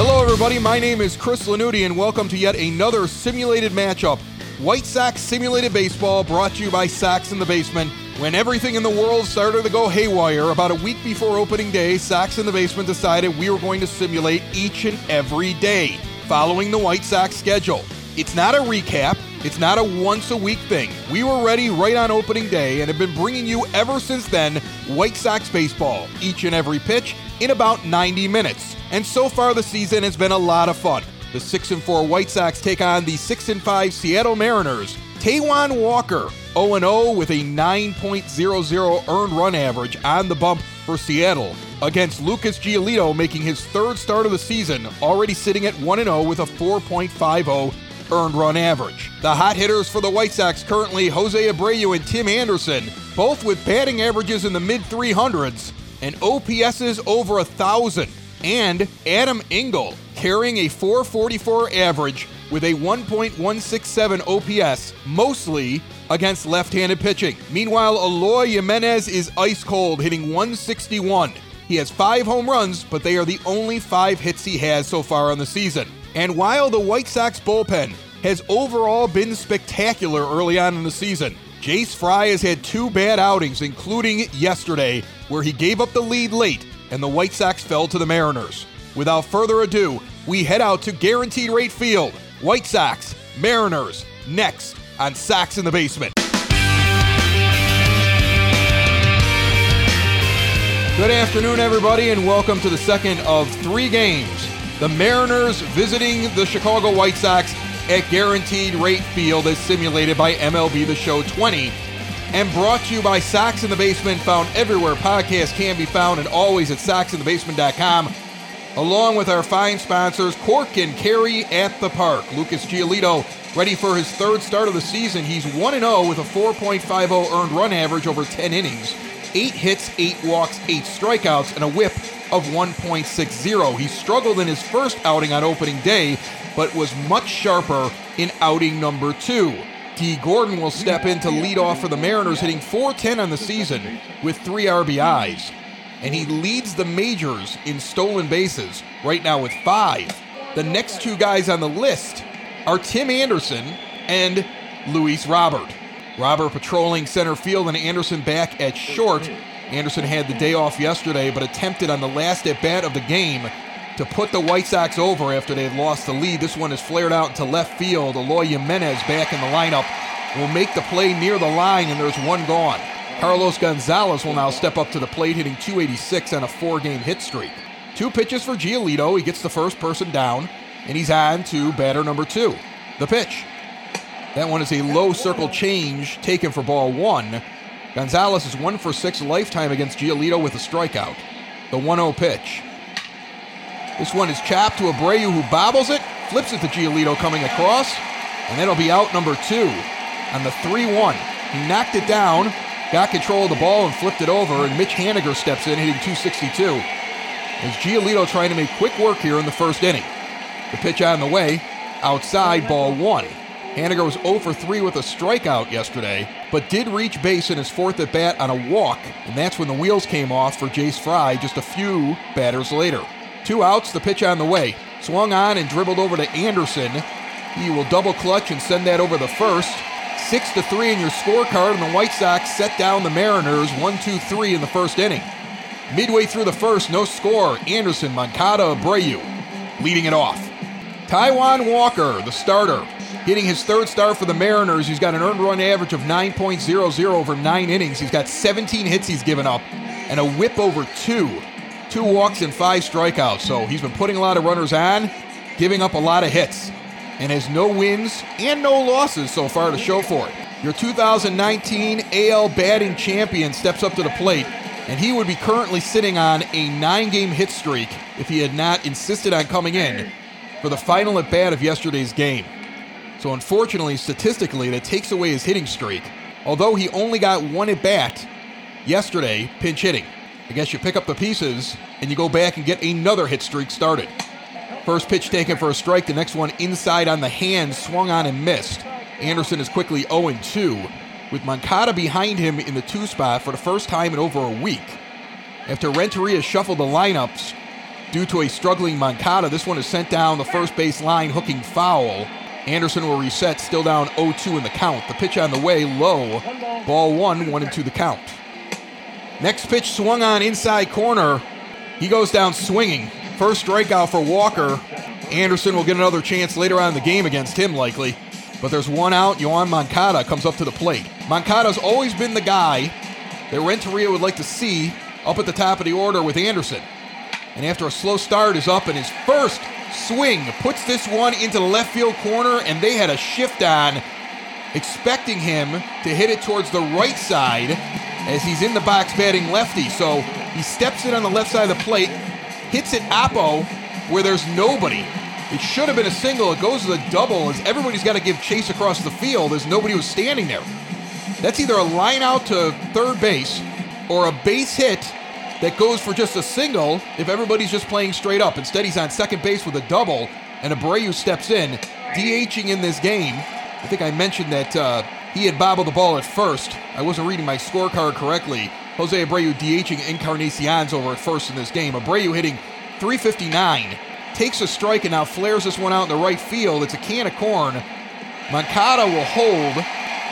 Hello, everybody. My name is Chris Lanuti, and welcome to yet another simulated matchup. White Sox Simulated Baseball brought to you by Sox in the Basement. When everything in the world started to go haywire, about a week before opening day, Sox in the Basement decided we were going to simulate each and every day, following the White Sox schedule. It's not a recap, it's not a once a week thing. We were ready right on opening day and have been bringing you ever since then White Sox baseball, each and every pitch in about 90 minutes. And so far the season has been a lot of fun. The 6 and 4 White Sox take on the 6 and 5 Seattle Mariners. Taijuan Walker 0 0 with a 9.00 earned run average on the bump for Seattle against Lucas Giolito making his third start of the season, already sitting at 1 0 with a 4.50 earned run average. The hot hitters for the White Sox currently Jose Abreu and Tim Anderson, both with batting averages in the mid 300s and OPSs over a 1,000. And Adam Engel carrying a 444 average with a 1.167 OPS, mostly against left handed pitching. Meanwhile, Eloy Jimenez is ice cold, hitting 161. He has five home runs, but they are the only five hits he has so far on the season. And while the White Sox bullpen has overall been spectacular early on in the season, Jace Fry has had two bad outings, including yesterday, where he gave up the lead late and the White Sox fell to the Mariners. Without further ado, we head out to Guaranteed Rate Field. White Sox, Mariners, next on Sox in the Basement. Good afternoon, everybody, and welcome to the second of three games. The Mariners visiting the Chicago White Sox at Guaranteed Rate Field as simulated by MLB The Show 20 and brought to you by Sox in the Basement, found everywhere podcasts can be found and always at soxinthebasement.com, along with our fine sponsors, Cork and Kerry at the Park. Lucas Giolito ready for his third start of the season. He's 1 0 with a 4.50 earned run average over 10 innings eight hits, eight walks, eight strikeouts, and a whip of 1.60. He struggled in his first outing on opening day, but was much sharper in outing number two. Dee Gordon will step in to lead off for the Mariners, hitting 410 on the season with three RBIs. And he leads the majors in stolen bases right now with five. The next two guys on the list are Tim Anderson and Luis Robert. Robert patrolling center field and Anderson back at short. Anderson had the day off yesterday, but attempted on the last at bat of the game to put the White Sox over after they had lost the lead. This one is flared out into left field. Eloy Jimenez back in the lineup will make the play near the line, and there's one gone. Carlos Gonzalez will now step up to the plate, hitting 286 on a four game hit streak. Two pitches for Giolito. He gets the first person down, and he's on to batter number two. The pitch. That one is a low circle change taken for ball one. Gonzalez is one for six lifetime against Giolito with a strikeout. The 1 0 pitch. This one is chopped to Abreu, who bobbles it, flips it to Giolito coming across, and that'll be out number two on the 3 1. He knocked it down, got control of the ball, and flipped it over, and Mitch Haniger steps in, hitting 262. As Giolito trying to make quick work here in the first inning. The pitch on the way, outside, ball one. Haniger was 0 for 3 with a strikeout yesterday, but did reach base in his fourth at bat on a walk, and that's when the wheels came off for Jace Fry just a few batters later. Two outs, the pitch on the way. Swung on and dribbled over to Anderson. He will double clutch and send that over the first. Six to three in your scorecard, and the White Sox set down the Mariners one, two, three in the first inning. Midway through the first, no score. Anderson, Moncada, Abreu leading it off. Taijuan Walker, the starter, getting his third start for the Mariners. He's got an earned run average of 9.00 over nine innings. He's got 17 hits he's given up and a whip over two. Two walks and five strikeouts. So he's been putting a lot of runners on, giving up a lot of hits, and has no wins and no losses so far to show for it. Your 2019 AL batting champion steps up to the plate, and he would be currently sitting on a nine game hit streak if he had not insisted on coming in for the final at bat of yesterday's game. So unfortunately, statistically, that takes away his hitting streak. Although he only got one at bat yesterday, pinch hitting. I guess you pick up the pieces and you go back and get another hit streak started. First pitch taken for a strike, the next one inside on the hand, swung on and missed. Anderson is quickly 0 2, with Moncada behind him in the two spot for the first time in over a week. After Renteria shuffled the lineups due to a struggling Moncada, this one is sent down the first base line, hooking foul. Anderson will reset, still down 0 2 in the count. The pitch on the way, low. Ball one, 1 and 2 the count. Next pitch swung on inside corner. He goes down swinging. First strikeout for Walker. Anderson will get another chance later on in the game against him, likely. But there's one out. Yoan Moncada comes up to the plate. Moncada's always been the guy that Renteria would like to see up at the top of the order with Anderson. And after a slow start, is up in his first swing, puts this one into left field corner, and they had a shift on, expecting him to hit it towards the right side as he's in the box batting lefty. So he steps in on the left side of the plate, hits it Oppo where there's nobody. It should have been a single. It goes to the double as everybody's got to give chase across the field as nobody was standing there. That's either a line out to third base or a base hit that goes for just a single if everybody's just playing straight up. Instead, he's on second base with a double, and Abreu steps in, DHing in this game. I think I mentioned that uh, he had bobbled the ball at first. I wasn't reading my scorecard correctly. Jose Abreu DHing Encarnacion's over at first in this game. Abreu hitting 359, takes a strike and now flares this one out in the right field. It's a can of corn. Moncada will hold.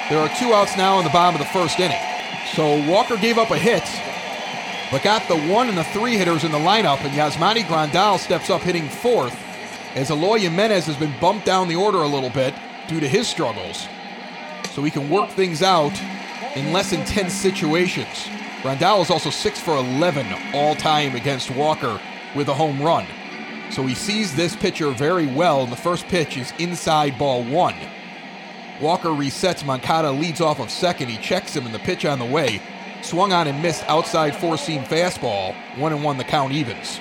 There are two outs now in the bottom of the first inning. So Walker gave up a hit, but got the one and the three hitters in the lineup, and Yasmani Grandal steps up hitting fourth as Eloy Jimenez has been bumped down the order a little bit due to his struggles. So he can work things out in less intense situations. Grandal is also 6 for 11 all time against Walker with a home run. So he sees this pitcher very well, and the first pitch is inside ball one. Walker resets. Moncada leads off of second. He checks him, and the pitch on the way. Swung on and missed outside four seam fastball. One and one, the count evens.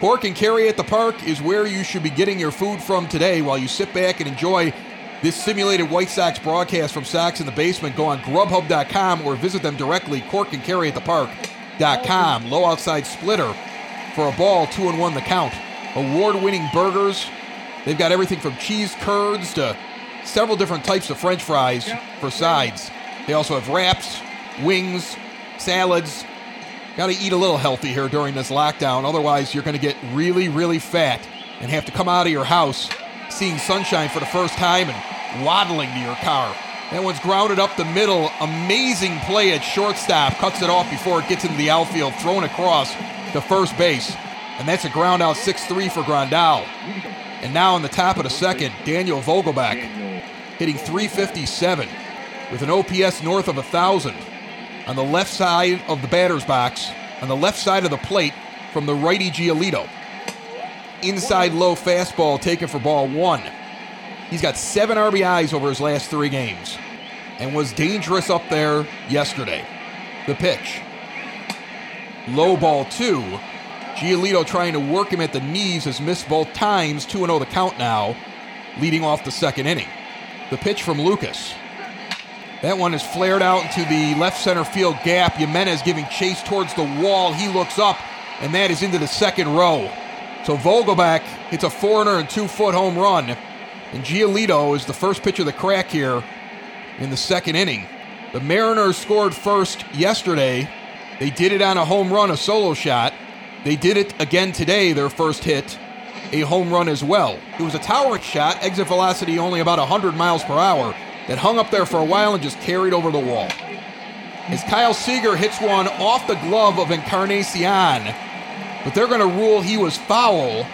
Cork and Kerry at the Park is where you should be getting your food from today while you sit back and enjoy this simulated White Sox broadcast from Sox in the Basement. Go on Grubhub.com or visit them directly, Cork and Kerry at the Park.com. Low outside splitter for a ball, two and one the count. Award winning burgers. They've got everything from cheese curds to several different types of french fries for sides. They also have wraps, wings, salads. Got to eat a little healthy here during this lockdown, otherwise, you're going to get really, really fat and have to come out of your house seeing sunshine for the first time and waddling to your car. That one's grounded up the middle. Amazing play at shortstop. Cuts it off before it gets into the outfield. Thrown across to first base. And that's a ground out 6 3 for Grandal. And now in the top of the second, Daniel Vogelbach hitting 357 with an OPS north of 1,000 on the left side of the batter's box, on the left side of the plate from the righty Giolito. Inside low fastball taken for ball one. He's got seven RBIs over his last three games and was dangerous up there yesterday. The pitch. Low ball two. Giolito trying to work him at the knees has missed both times, 2 0 the count now, leading off the second inning. The pitch from Lucas. That one is flared out into the left center field gap. Jimenez giving chase towards the wall. He looks up, and that is into the second row. So Vogelbach hits a 402 foot home run, and Giolito is the first pitch of the crack here in the second inning. The Mariners scored first yesterday. They did it on a home run, a solo shot. They did it again today, their first hit, a home run as well. It was a towering shot, exit velocity only about 100 miles per hour, that hung up there for a while and just carried over the wall. As Kyle Seager hits one off the glove of Encarnacion, but they're going to rule he was foul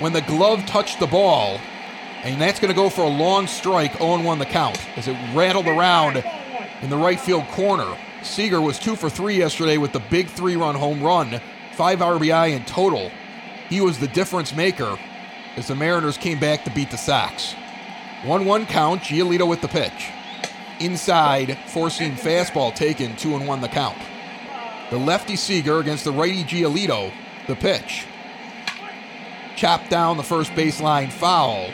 when the glove touched the ball, and that's going to go for a long strike, 0 1 the count, as it rattled around in the right field corner. Seager was two for three yesterday with the big three run home run five RBI in total. He was the difference maker as the Mariners came back to beat the Sox. 1 1 count, Giolito with the pitch. Inside, four seam fastball taken, 2 and 1 the count. The lefty Seager against the righty Giolito, the pitch. Chopped down the first baseline foul.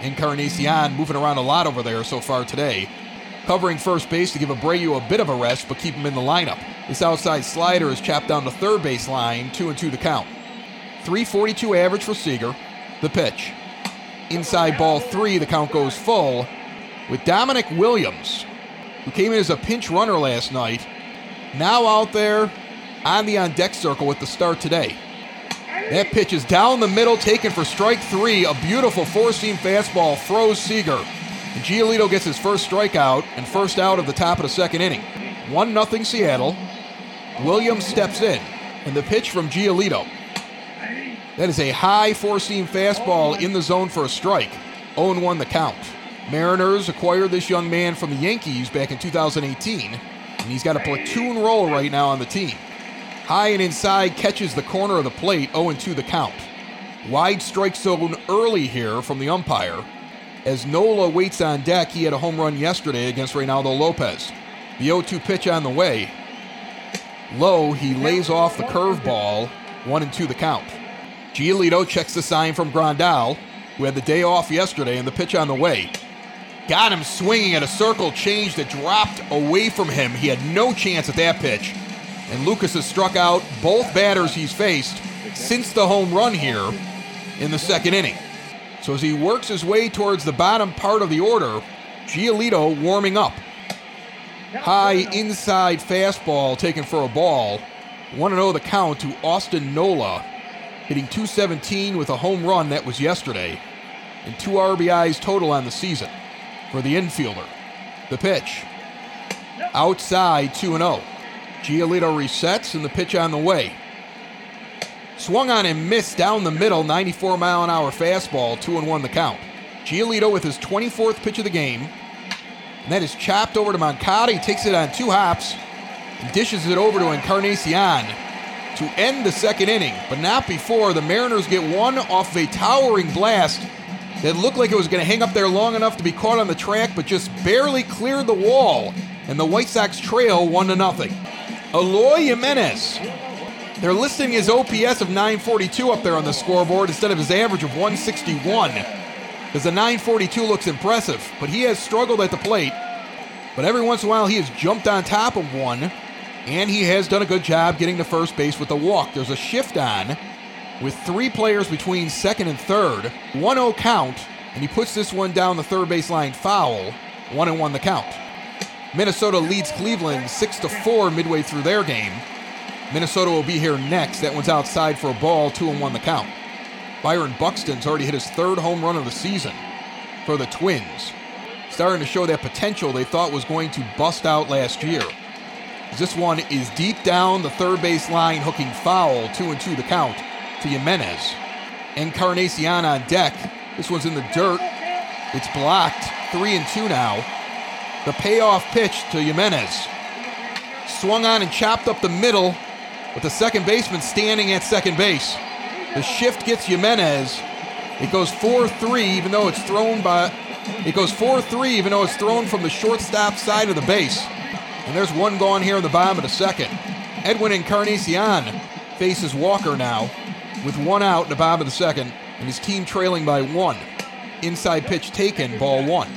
Encarnacion moving around a lot over there so far today. Covering first base to give Abreu a bit of a rest, but keep him in the lineup. This outside slider is chopped down the third baseline, two and two to count. 342 average for Seager. The pitch. Inside ball three, the count goes full with Dominic Williams, who came in as a pinch runner last night, now out there on the on deck circle with the start today. That pitch is down the middle, taken for strike three. A beautiful four seam fastball throws Seager. And Giolito gets his first strikeout and first out of the top of the second inning. 1 0 Seattle. Williams steps in, and the pitch from Giolito. That is a high four seam fastball oh, in the zone for a strike. 0 1 the count. Mariners acquired this young man from the Yankees back in 2018, and he's got a platoon role right now on the team. High and inside catches the corner of the plate, 0 2 the count. Wide strike zone early here from the umpire. As Nola waits on deck, he had a home run yesterday against Reynaldo Lopez. The 0 2 pitch on the way. Low, he lays off the curveball, 1 and 2 the count. Giolito checks the sign from Grandal, who had the day off yesterday, and the pitch on the way. Got him swinging at a circle change that dropped away from him. He had no chance at that pitch and Lucas has struck out both batters he's faced since the home run here in the second inning. So as he works his way towards the bottom part of the order, Giolito warming up. High inside fastball taken for a ball. 1 0 the count to Austin Nola, hitting 217 with a home run that was yesterday, and two RBIs total on the season for the infielder. The pitch. Outside 2 0. Giolito resets and the pitch on the way. Swung on and missed down the middle, 94 mile an hour fastball, 2 and 1 the count. Giolito with his 24th pitch of the game. And that is chopped over to Moncada. He takes it on two hops and dishes it over to Encarnacion to end the second inning, but not before the Mariners get one off of a towering blast that looked like it was going to hang up there long enough to be caught on the track, but just barely cleared the wall. And the White Sox trail one to nothing. Eloy Jimenez. They're listing his OPS of 942 up there on the scoreboard instead of his average of 161. Because the 942 looks impressive, but he has struggled at the plate. But every once in a while, he has jumped on top of one, and he has done a good job getting to first base with the walk. There's a shift on with three players between second and third, 1 0 count, and he puts this one down the third base line foul, 1 and 1 the count. Minnesota leads Cleveland 6 to 4 midway through their game. Minnesota will be here next. That one's outside for a ball, 2 and 1 the count. Byron Buxton's already hit his third home run of the season for the Twins. Starting to show that potential they thought was going to bust out last year. This one is deep down the third base line, hooking foul, 2 and 2 the count to Jimenez. Encarnacion on deck. This one's in the dirt. It's blocked, 3 and 2 now. The payoff pitch to Jimenez. Swung on and chopped up the middle with the second baseman standing at second base. The shift gets Jimenez. It goes 4 3, even though it's thrown by. It goes 4 3, even though it's thrown from the shortstop side of the base. And there's one gone here in the bottom of the second. Edwin Encarnacion faces Walker now with one out in the bottom of the second, and his team trailing by one. Inside pitch taken, ball one.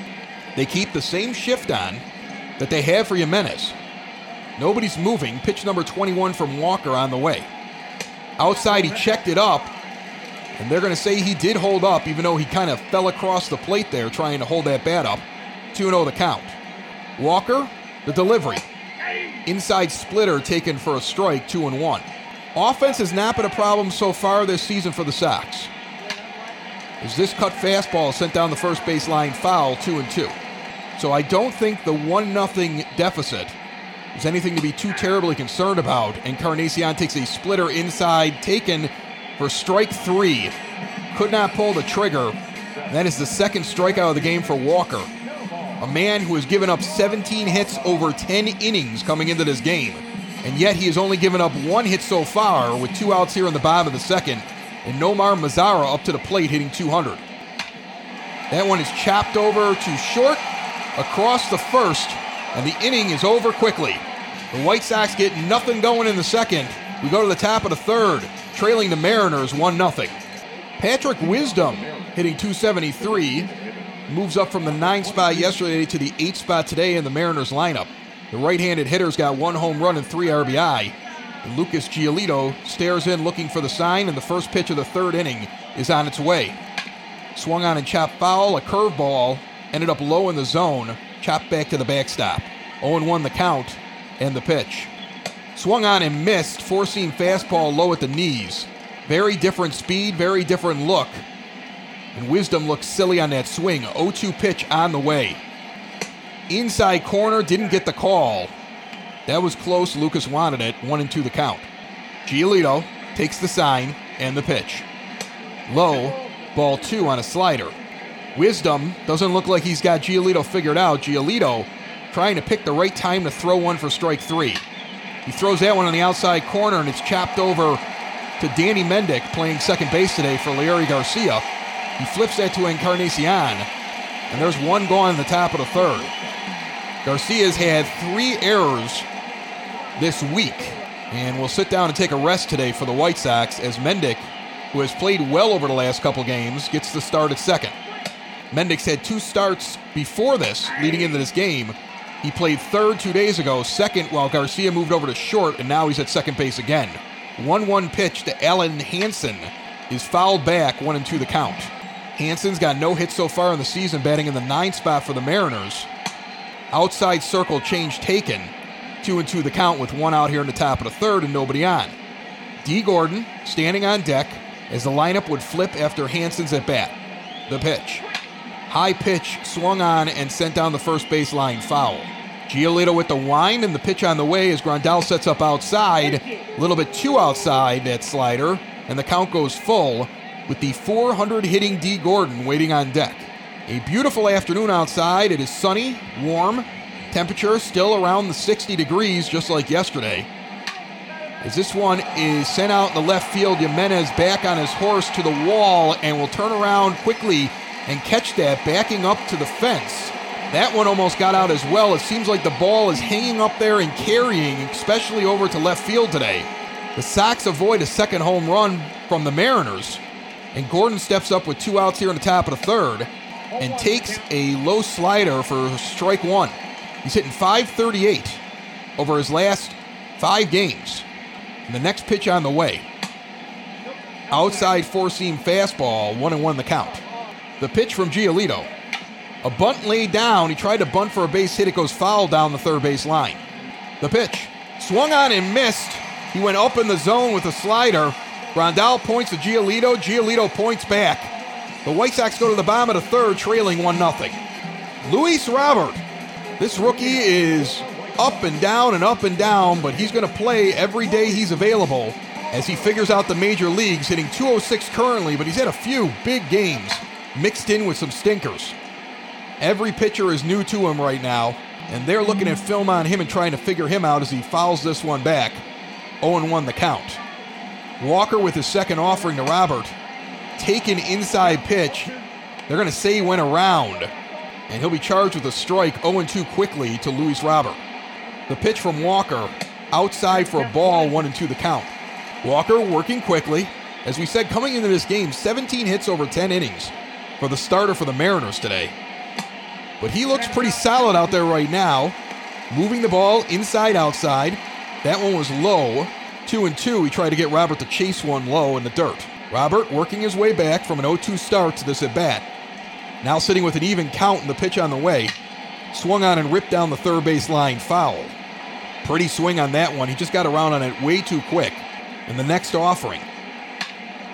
They keep the same shift on that they have for Jimenez. Nobody's moving. Pitch number 21 from Walker on the way. Outside, he checked it up, and they're going to say he did hold up, even though he kind of fell across the plate there trying to hold that bat up. 2 0 the count. Walker, the delivery. Inside splitter taken for a strike, 2 and 1. Offense has not been a problem so far this season for the Sox. Is this cut fastball sent down the first base line foul, 2 and 2. So I don't think the 1 nothing deficit is anything to be too terribly concerned about. Encarnacion takes a splitter inside, taken for strike three. Could not pull the trigger. That is the second strikeout of the game for Walker. A man who has given up 17 hits over 10 innings coming into this game. And yet he has only given up one hit so far with two outs here in the bottom of the second. And Nomar Mazara up to the plate hitting 200. That one is chopped over to short across the first, and the inning is over quickly. The White Sox get nothing going in the second. We go to the top of the third, trailing the Mariners 1 0. Patrick Wisdom hitting 273. Moves up from the nine spot yesterday to the eight spot today in the Mariners lineup. The right handed hitter's got one home run and three RBI. And Lucas Giolito stares in looking for the sign, and the first pitch of the third inning is on its way. Swung on and chopped foul, a curveball, ended up low in the zone, chopped back to the backstop. 0 1 the count and the pitch. Swung on and missed, four seam fastball low at the knees. Very different speed, very different look. And Wisdom looks silly on that swing. 0 2 pitch on the way. Inside corner, didn't get the call. That was close. Lucas wanted it. 1 and 2 the count. Giolito takes the sign and the pitch. Low, ball two on a slider. Wisdom doesn't look like he's got Giolito figured out. Giolito trying to pick the right time to throw one for strike three. He throws that one on the outside corner and it's chopped over to Danny Mendick playing second base today for Leury Garcia. He flips that to Encarnacion, and there's one gone in the top of the third. Garcia's had three errors this week, and will sit down and take a rest today for the White Sox as Mendick, who has played well over the last couple games, gets the start at second. Mendick's had two starts before this, leading into this game, he played third two days ago, second while Garcia moved over to short, and now he's at second base again. 1 1 pitch to Alen Hanson is fouled back, 1 and 2 the count. Hanson's got no hits so far in the season, batting in the ninth spot for the Mariners. Outside circle change taken, 2 and 2 the count with one out here in the top of the third and nobody on. Dee Gordon standing on deck as the lineup would flip after Hanson's at bat. The pitch. High pitch swung on and sent down the first baseline foul. Giolito with the wind and the pitch on the way as Grandal sets up outside. A little bit too outside that slider, and the count goes full with the 400 hitting Dee Gordon waiting on deck. A beautiful afternoon outside. It is sunny, warm, temperature still around the 60 degrees, just like yesterday. As this one is sent out in the left field, Jimenez back on his horse to the wall and will turn around quickly and catch that backing up to the fence. That one almost got out as well. It seems like the ball is hanging up there and carrying, especially over to left field today. The Sox avoid a second home run from the Mariners, and Gordon steps up with two outs here in the top of the third and takes a low slider for strike one. He's hitting 538 over his last five games. And the next pitch on the way. Outside four seam fastball, one and one the count. The pitch from Giolito. A bunt laid down. He tried to bunt for a base hit. It goes foul down the third base line. The pitch. Swung on and missed. He went up in the zone with a slider. Grandal points to Giolito. Giolito points back. The White Sox go to the bottom of the third, trailing 1 0. Luis Robert. This rookie is up and down and up and down, but he's going to play every day he's available as he figures out the major leagues, hitting 206 currently, but he's had a few big games mixed in with some stinkers. Every pitcher is new to him right now, and they're looking at film on him and trying to figure him out as he fouls this one back. 0 1 the count. Walker with his second offering to Robert. Taken inside pitch. They're going to say he went around, and he'll be charged with a strike 0 2 quickly to Luis Robert. The pitch from Walker, outside for a ball, 1 and 2 the count. Walker working quickly. As we said, coming into this game, 17 hits over 10 innings for the starter for the Mariners today. But he looks pretty solid out there right now, moving the ball inside outside. That one was low. Two and two. He tried to get Robert to chase one low in the dirt. Robert working his way back from an 0 2 start to this at bat. Now sitting with an even count in the pitch on the way. Swung on and ripped down the third base line foul. Pretty swing on that one. He just got around on it way too quick. And the next offering.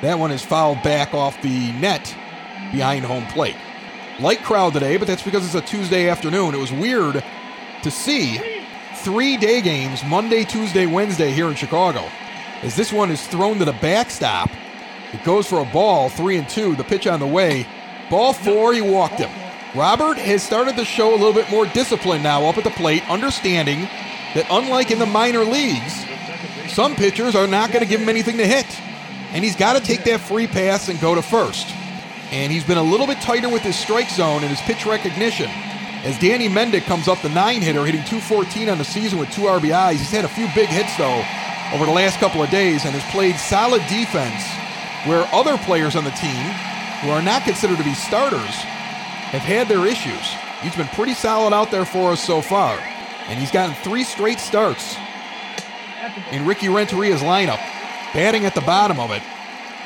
That one is fouled back off the net behind home plate. Light crowd today, but that's because it's a Tuesday afternoon. It was weird to see three day games Monday, Tuesday, Wednesday here in Chicago. As this one is thrown to the backstop, it goes for a ball, three and two. The pitch on the way. Ball four, he walked him. Robert has started to show a little bit more discipline now up at the plate, understanding that unlike in the minor leagues, some pitchers are not going to give him anything to hit. And he's got to take that free pass and go to first and he's been a little bit tighter with his strike zone and his pitch recognition. As Danny Mendick comes up the nine hitter, hitting 214 on the season with two RBIs. He's had a few big hits, though, over the last couple of days and has played solid defense where other players on the team, who are not considered to be starters, have had their issues. He's been pretty solid out there for us so far, and he's gotten three straight starts in Ricky Renteria's lineup, batting at the bottom of it.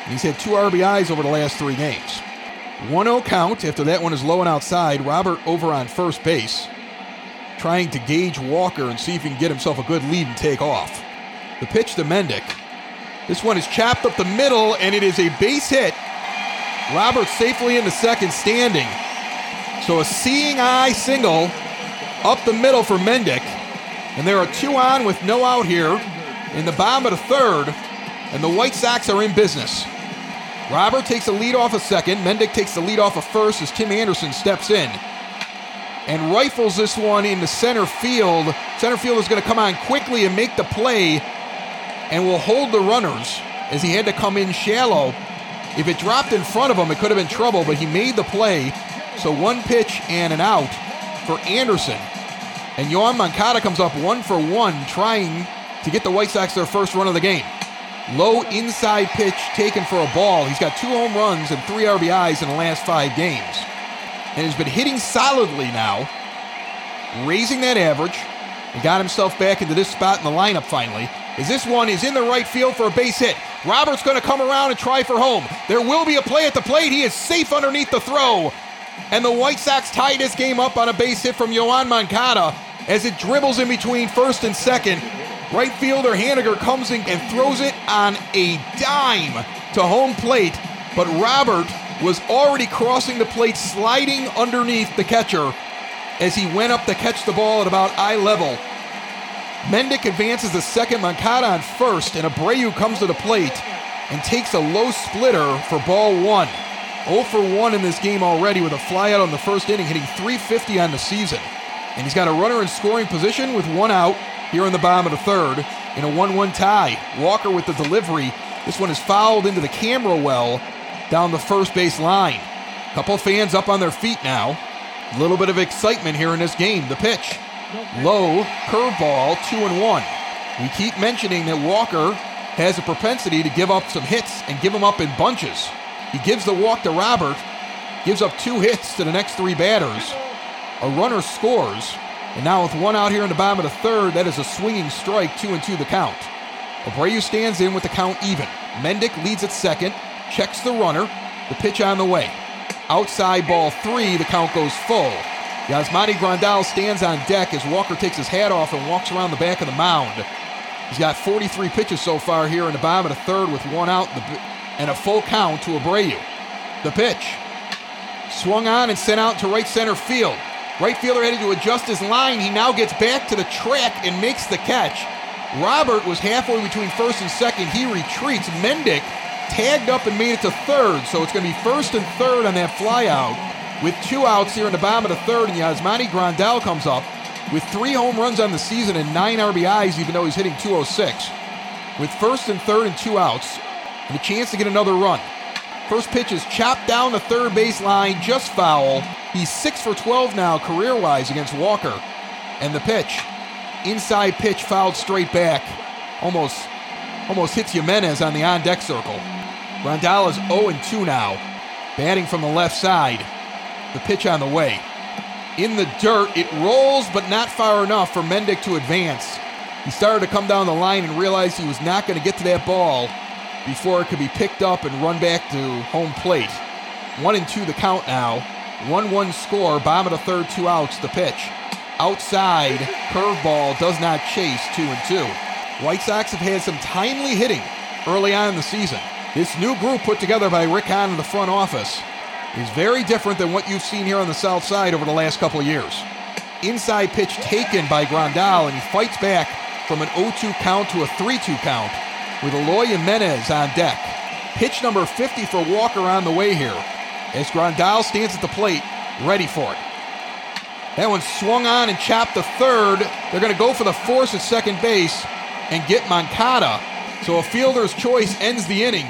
He's had two RBIs over the last three games. 1 0 count after that one is low and outside. Robert over on first base, trying to gauge Walker and see if he can get himself a good lead and take off. The pitch to Mendick. This one is chopped up the middle, and it is a base hit. Robert safely in the second standing. So a seeing eye single up the middle for Mendick. And there are two on with no out here in the bottom of the third, and the White Sox are in business. Robert takes the lead off a second. Mendick takes the lead off a first as Tim Anderson steps in and rifles this one into center field. Center field is going to come on quickly and make the play and will hold the runners as he had to come in shallow. If it dropped in front of him, it could have been trouble, but he made the play. So one pitch and an out for Anderson. And Yoan Moncada comes up one for one, trying to get the White Sox their first run of the game. Low inside pitch taken for a ball. He's got two home runs and three RBIs in the last five games. And he's been hitting solidly now, raising that average, and got himself back into this spot in the lineup finally. As this one is in the right field for a base hit. Robert's going to come around and try for home. There will be a play at the plate. He is safe underneath the throw. And the White Sox tie this game up on a base hit from Yoan Moncada as it dribbles in between first and second. Right fielder Haniger comes in and throws it on a dime to home plate, but Robert was already crossing the plate, sliding underneath the catcher as he went up to catch the ball at about eye level. Mendick advances the second, Moncada on first, and Abreu comes to the plate and takes a low splitter for ball one. 0 for 1 in this game already with a flyout on the first inning, hitting 350 on the season. And he's got a runner in scoring position with one out here in the bottom of the third in a 1 1 tie. Walker with the delivery. This one is fouled into the camera well down the first base line. Couple fans up on their feet now. A little bit of excitement here in this game. The pitch. Low curveball, 2 and 1. We keep mentioning that Walker has a propensity to give up some hits and give them up in bunches. He gives the walk to Robert, gives up two hits to the next three batters. A runner scores, and now with one out here in the bottom of the third, that is a swinging strike, two and two the count. Abreu stands in with the count even. Mendick leads at second, checks the runner, the pitch on the way. Outside ball three, the count goes full. Yasmani Grandal stands on deck as Walker takes his hat off and walks around the back of the mound. He's got 43 pitches so far here in the bottom of the third with one out and a full count to Abreu. The pitch. Swung on and sent out to right center field. Right fielder had to adjust his line. He now gets back to the track and makes the catch. Robert was halfway between first and second. He retreats. Mendick tagged up and made it to third. So it's going to be first and third on that flyout with two outs here in the bottom of the third. And Yasmani Grandal comes up with three home runs on the season and nine RBIs, even though he's hitting 206. With first and third and two outs, and a chance to get another run. First pitch is chopped down the third base line, just foul. He's 6 for 12 now, career wise, against Walker. And the pitch, inside pitch fouled straight back. Almost almost hits Jimenez on the on deck circle. Grandal is 0 2 now, batting from the left side. The pitch on the way. In the dirt, it rolls, but not far enough for Mendick to advance. He started to come down the line and realized he was not going to get to that ball before it could be picked up and run back to home plate. One and two the count now. 1 1 score, bottom of the third, two outs, the pitch. Outside, curveball does not chase, 2 and 2. White Sox have had some timely hitting early on in the season. This new group put together by Rick Hahn in the front office is very different than what you've seen here on the south side over the last couple of years. Inside pitch taken by Grandal, and he fights back from an 0 2 count to a 3 2 count with Eloy Jimenez on deck. Pitch number 50 for Walker on the way here as Grandal stands at the plate, ready for it. That one swung on and chopped the third. They're going to go for the force at second base and get Moncada. So a fielder's choice ends the inning,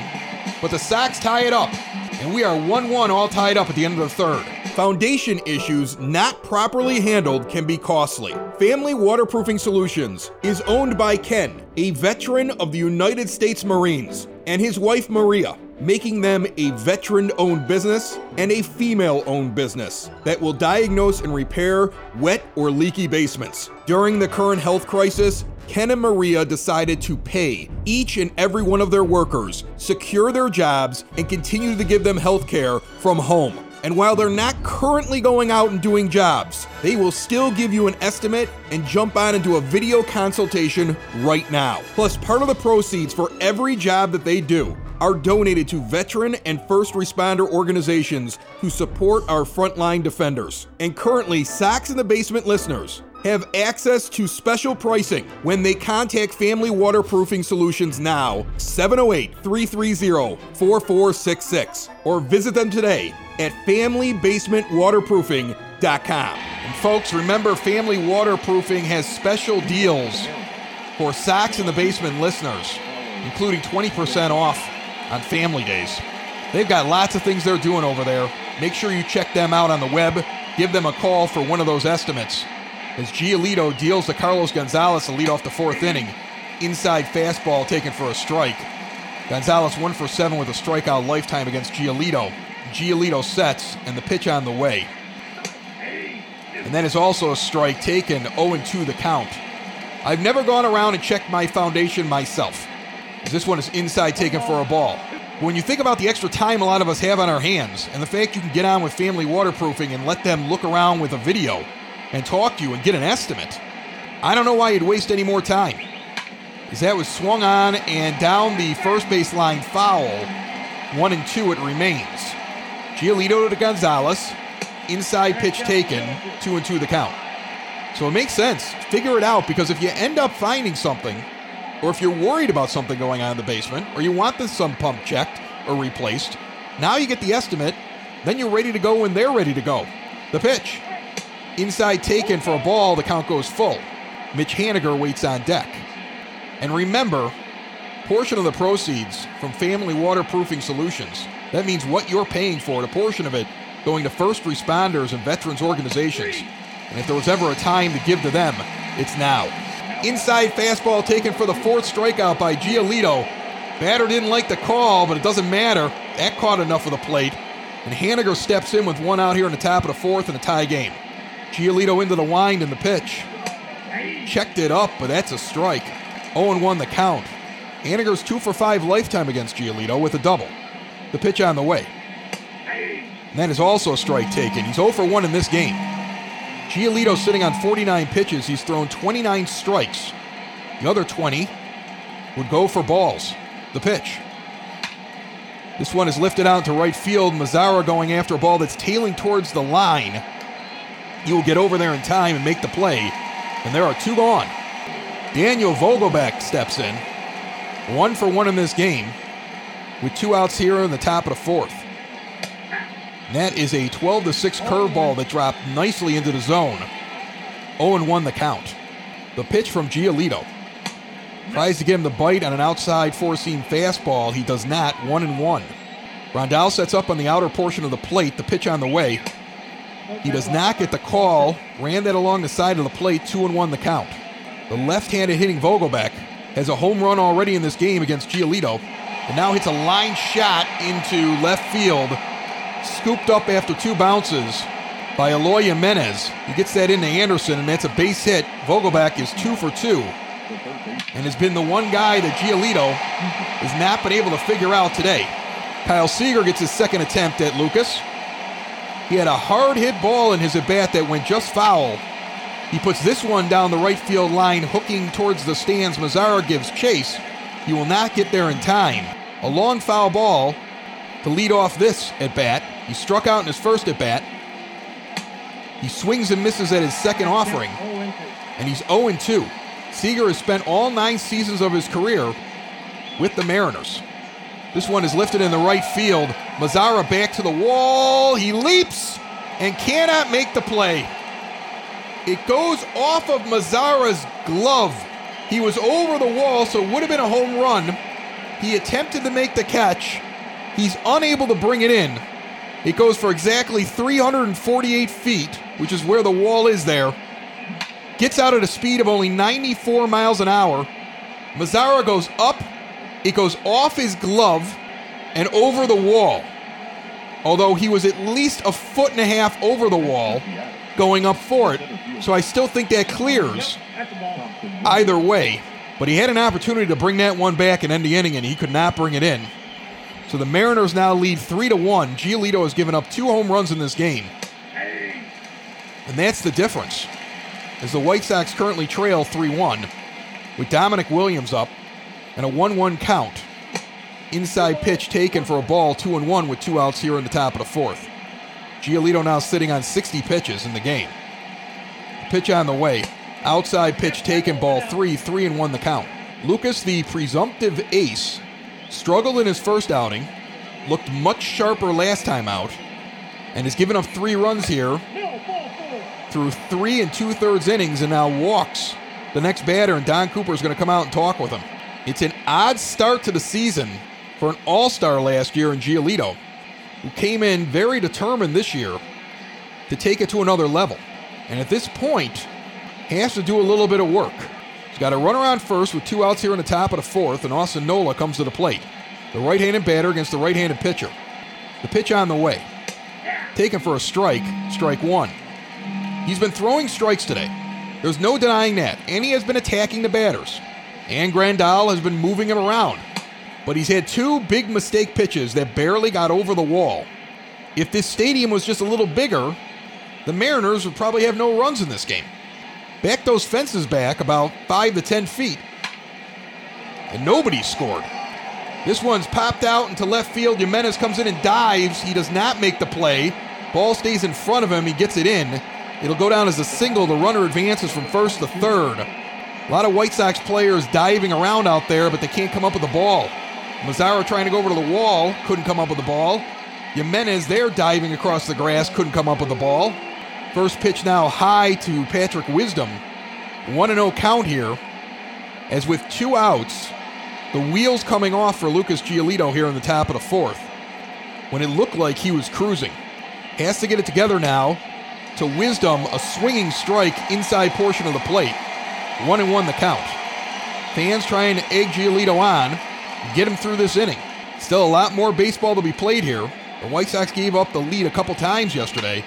but the Sox tie it up, and we are 1 1 all tied up at the end of the third. Foundation issues not properly handled can be costly. Family Waterproofing Solutions is owned by Ken, a veteran of the United States Marines, and his wife Maria. Making them a veteran owned business and a female owned business that will diagnose and repair wet or leaky basements. During the current health crisis, Ken and Maria decided to pay each and every one of their workers, secure their jobs, and continue to give them health care from home. And while they're not currently going out and doing jobs, they will still give you an estimate and jump on into a video consultation right now. Plus, part of the proceeds for every job that they do are donated to veteran and first responder organizations who support our frontline defenders. And currently, Sox in the Basement listeners have access to special pricing when they contact Family Waterproofing Solutions now, 708 330 4466, or visit them today at FamilyBasementWaterproofing.com. And folks, remember Family Waterproofing has special deals for Sox in the Basement listeners, including 20% off on family days. They've got lots of things they're doing over there. Make sure you check them out on the web. Give them a call for one of those estimates. As Giolito deals to Carlos Gonzalez to lead off the fourth inning, inside fastball taken for a strike. Gonzalez one for seven with a strikeout lifetime against Giolito. Giolito sets and the pitch on the way. And then is also a strike taken 0 2 the count. I've never gone around and checked my foundation myself. This one is inside taken for a ball. When you think about the extra time a lot of us have on our hands and the fact you can get on with family waterproofing and let them look around with a video and talk to you and get an estimate, I don't know why you'd waste any more time. As that was swung on and down the first base line foul, one and two it remains. Giolito to Gonzalez, inside pitch taken, two and two the count. So it makes sense. Figure it out because if you end up finding something or if you're worried about something going on in the basement, or you want the sump pump checked or replaced, now you get the estimate, then you're ready to go when they're ready to go. The pitch. Inside taken for a ball, the count goes full. Mitch Haniger waits on deck. And remember, portion of the proceeds from Family Waterproofing Solutions, that means what you're paying for it, a portion of it going to first responders and veterans organizations. And if there was ever a time to give to them, it's now. Inside fastball taken for the fourth strikeout by Giolito. Batter didn't like the call, but it doesn't matter. That caught enough of the plate. And Haniger steps in with one out here in the top of the fourth in a tie game. Giolito into the wind and the pitch. Checked it up, but that's a strike. 0 1 the count. Haniger's 2 for 5 lifetime against Giolito with a double. The pitch on the way. And that is also a strike taken. He's 0 for 1 in this game. Giolito sitting on 49 pitches. He's thrown 29 strikes. The other 20 would go for balls. The pitch. This one is lifted out to right field. Mazara going after a ball that's tailing towards the line. He will get over there in time and make the play. And there are two gone. Daniel Vogelbach steps in. One for one in this game. With two outs here in the top of the fourth. That is a 12 to 6 curveball that dropped nicely into the zone. 0 1 the count. The pitch from Giolito. Tries to get him the bite on an outside four seam fastball. He does not. 1 and 1. Grandal sets up on the outer portion of the plate. The pitch on the way. He does not get the call. Ran that along the side of the plate. 2 and 1 the count. The left handed hitting Vogelbach has a home run already in this game against Giolito. And now hits a line shot into left field scooped up after two bounces by Eloy Jimenez. He gets that into Anderson, and that's a base hit. Vogelbach is two for two and has been the one guy that Giolito has not been able to figure out today. Kyle Seager gets his second attempt at Lucas. He had a hard hit ball in his at bat that went just foul. He puts this one down the right field line, hooking towards the stands. Mazara gives chase. He will not get there in time. A long foul ball to lead off this at bat. He struck out in his first at bat. He swings and misses at his second offering, and he's 0 2. Seager has spent all nine seasons of his career with the Mariners. This one is lifted in the right field. Mazara back to the wall. He leaps and cannot make the play. It goes off of Mazara's glove. He was over the wall, so it would have been a home run. He attempted to make the catch. He's unable to bring it in. It goes for exactly 348 feet, which is where the wall is there. Gets out at a speed of only 94 miles an hour. Mazara goes up, it goes off his glove, and over the wall. Although he was at least a foot and a half over the wall going up for it. So I still think that clears either way. But he had an opportunity to bring that one back and end the inning, and he could not bring it in. So the Mariners now lead three to one. Giolito has given up two home runs in this game, and that's the difference. As the White Sox currently trail three one, with Dominic Williams up and a one-one count. Inside pitch taken for a ball, two and one with two outs here in the top of the fourth. Giolito now sitting on 60 pitches in the game. Pitch on the way. Outside pitch taken, ball three, three and one the count. Lucas, the presumptive ace, struggled in his first outing, looked much sharper last time out, and has given up three runs here through three and two thirds innings and now walks the next batter, and Don Cooper is going to come out and talk with him. It's an odd start to the season for an all star last year in Giolito, who came in very determined this year to take it to another level. And at this point, has to do a little bit of work. He's got a runner on first with two outs here in the top of the fourth, and Austin Nola comes to the plate. The right handed batter against the right handed pitcher. The pitch on the way. Taken for a strike, strike one. He's been throwing strikes today. There's no denying that. And he has been attacking the batters. And Grandal has been moving him around. But he's had two big mistake pitches that barely got over the wall. If this stadium was just a little bigger, the Mariners would probably have no runs in this game. Back those fences back about 5 to 10 feet. And nobody scored. This one's popped out into left field. Jimenez comes in and dives. He does not make the play. Ball stays in front of him. He gets it in. It'll go down as a single. The runner advances from first to third. A lot of White Sox players diving around out there, but they can't come up with the ball. Mazara trying to go over to the wall, couldn't come up with the ball. Jimenez there diving across the grass, couldn't come up with the ball. First pitch now high to Patrick Wisdom. 1 0 count here. As with two outs, the wheels coming off for Lucas Giolito here in the top of the fourth. When it looked like he was cruising. Has to get it together now to Wisdom, a swinging strike inside portion of the plate. 1 and 1 the count. Fans trying to egg Giolito on, get him through this inning. Still a lot more baseball to be played here. The White Sox gave up the lead a couple times yesterday.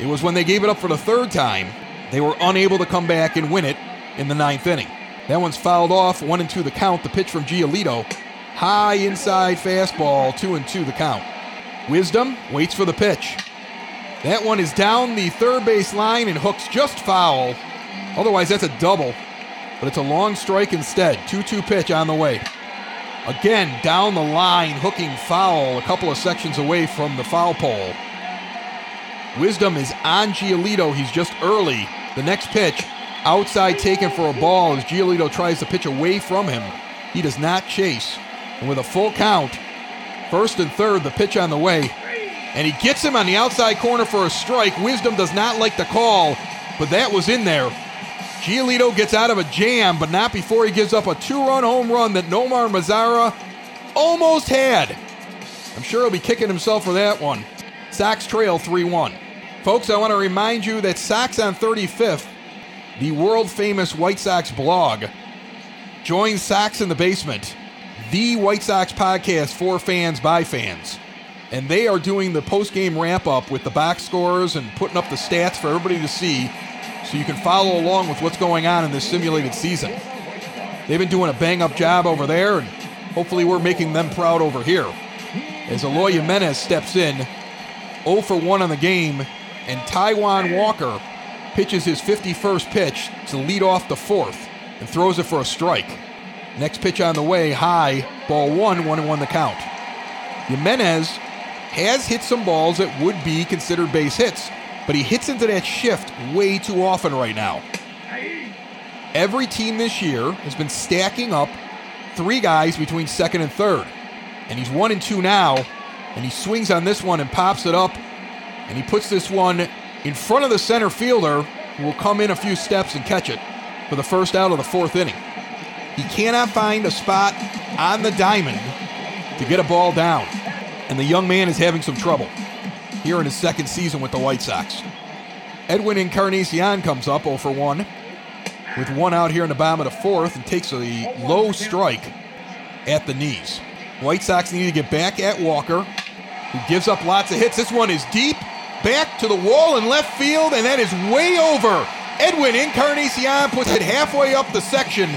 It was when they gave it up for the third time, they were unable to come back and win it in the ninth inning. That one's fouled off, one and two the count. The pitch from Giolito. High inside fastball, two and two the count. Wisdom waits for the pitch. That one is down the third base line and hooks just foul. Otherwise, that's a double, but it's a long strike instead. 2 2 pitch on the way. Again, down the line, hooking foul, a couple of sections away from the foul pole. Wisdom is on Giolito. He's just early. The next pitch, outside taken for a ball as Giolito tries to pitch away from him. He does not chase. And with a full count, first and third, the pitch on the way. And he gets him on the outside corner for a strike. Wisdom does not like the call, but that was in there. Giolito gets out of a jam, but not before he gives up a two run home run that Nomar Mazara almost had. I'm sure he'll be kicking himself for that one. Sox trail 3 1. Folks, I want to remind you that Sox on 35th, the world famous White Sox blog, joins Sox in the Basement, the White Sox podcast for fans by fans. And they are doing the post game wrap up with the box scores and putting up the stats for everybody to see so you can follow along with what's going on in this simulated season. They've been doing a bang up job over there, and hopefully we're making them proud over here. As Eloy Jimenez steps in, 0 for 1 on the game, and Taijuan Walker pitches his 51st pitch to lead off the fourth and throws it for a strike. Next pitch on the way, high, ball one, one and one the count. Jimenez has hit some balls that would be considered base hits, but he hits into that shift way too often right now. Every team this year has been stacking up three guys between second and third. And he's one and two now, and he swings on this one and pops it up, and he puts this one in front of the center fielder, who will come in a few steps and catch it for the first out of the fourth inning. He cannot find a spot on the diamond to get a ball down, and the young man is having some trouble here in his second season with the White Sox. Edwin Encarnacion comes up 0 for 1 with one out here in the bottom of the fourth and takes a low strike at the knees. White Sox need to get back at Walker, who gives up lots of hits. This one is deep, back to the wall in left field, and that is way over. Edwin Encarnacion puts it halfway up the section.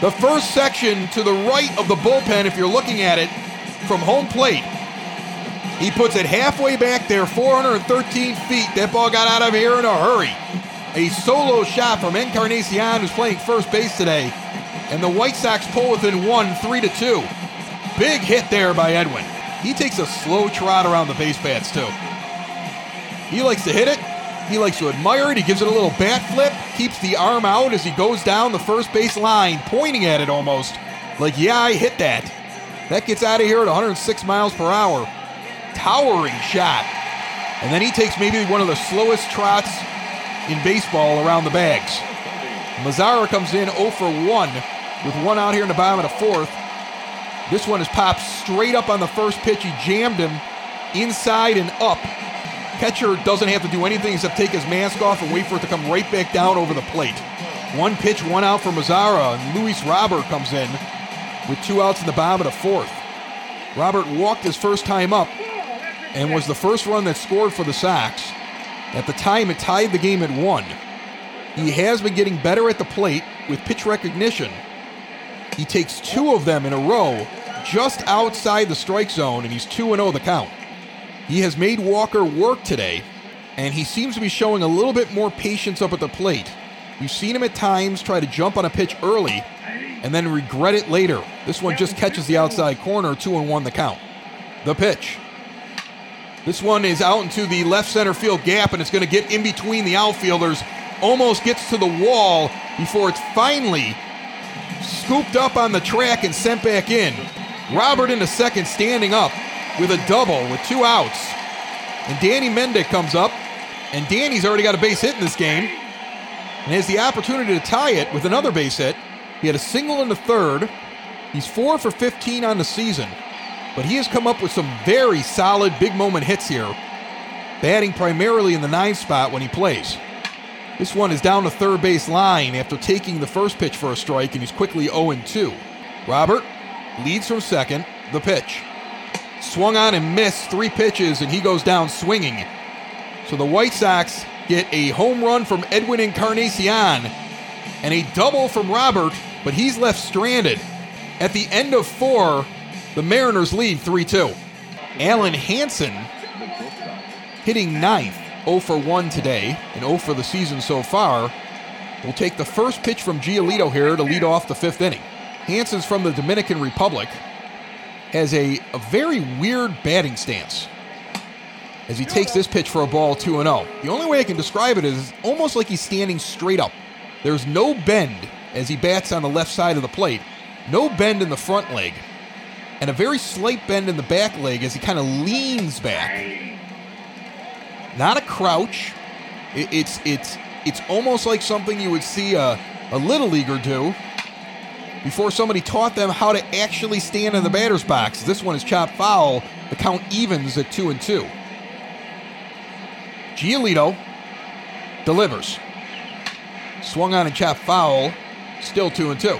The first section to the right of the bullpen, if you're looking at it from home plate. He puts it halfway back there, 413 feet. That ball got out of here in a hurry. A solo shot from Encarnacion, who's playing first base today. And the White Sox pull within one, three to two. Big hit there by Edwin. He takes a slow trot around the base paths, too. He likes to hit it. He likes to admire it. He gives it a little bat flip, keeps the arm out as he goes down the first base line, pointing at it almost. Like, yeah, I hit that. That gets out of here at 106 miles per hour. Towering shot. And then he takes maybe one of the slowest trots in baseball around the bags. Mazara comes in 0 for 1 with one out here in the bottom of the fourth. This one is popped straight up on the first pitch. He jammed him inside and up. Catcher doesn't have to do anything except take his mask off and wait for it to come right back down over the plate. One pitch, one out for Mazara, and Luis Robert comes in with two outs in the bottom of the fourth. Robert walked his first time up and was the first run that scored for the Sox. At the time, it tied the game at one. He has been getting better at the plate with pitch recognition. He takes two of them in a row just outside the strike zone, and he's 2 0 the count. He has made Walker work today, and he seems to be showing a little bit more patience up at the plate. We've seen him at times try to jump on a pitch early and then regret it later. This one just catches the outside corner, 2 and 1 the count. The pitch. This one is out into the left center field gap, and it's going to get in between the outfielders. Almost gets to the wall before it's finally scooped up on the track and sent back in. Robert in the second, standing up with a double with two outs. And Danny Mendick comes up, and Danny's already got a base hit in this game and has the opportunity to tie it with another base hit. He had a single in the third. He's four for 15 on the season, but he has come up with some very solid big moment hits here, batting primarily in the nine spot when he plays. This one is down the third base line after taking the first pitch for a strike, and he's quickly 0 2. Robert leads from second. The pitch. Swung on and missed three pitches, and he goes down swinging. So the White Sox get a home run from Edwin Encarnacion and a double from Robert, but he's left stranded. At the end of four, the Mariners lead 3 2. Alen Hanson hitting ninth, 0 for 1 today, and 0 for the season so far. Will take the first pitch from Giolito here to lead off the fifth inning. Hanson's from the Dominican Republic, has a, a very weird batting stance as he takes this pitch for a ball 2 0. The only way I can describe it is almost like he's standing straight up. There's no bend as he bats on the left side of the plate, no bend in the front leg, and a very slight bend in the back leg as he kind of leans back. Not a crouch. It, it's it's it's almost like something you would see a, a little leaguer do before somebody taught them how to actually stand in the batter's box. This one is chopped foul. The count evens at two and two. Giolito delivers. Swung on and chopped foul. Still two and two.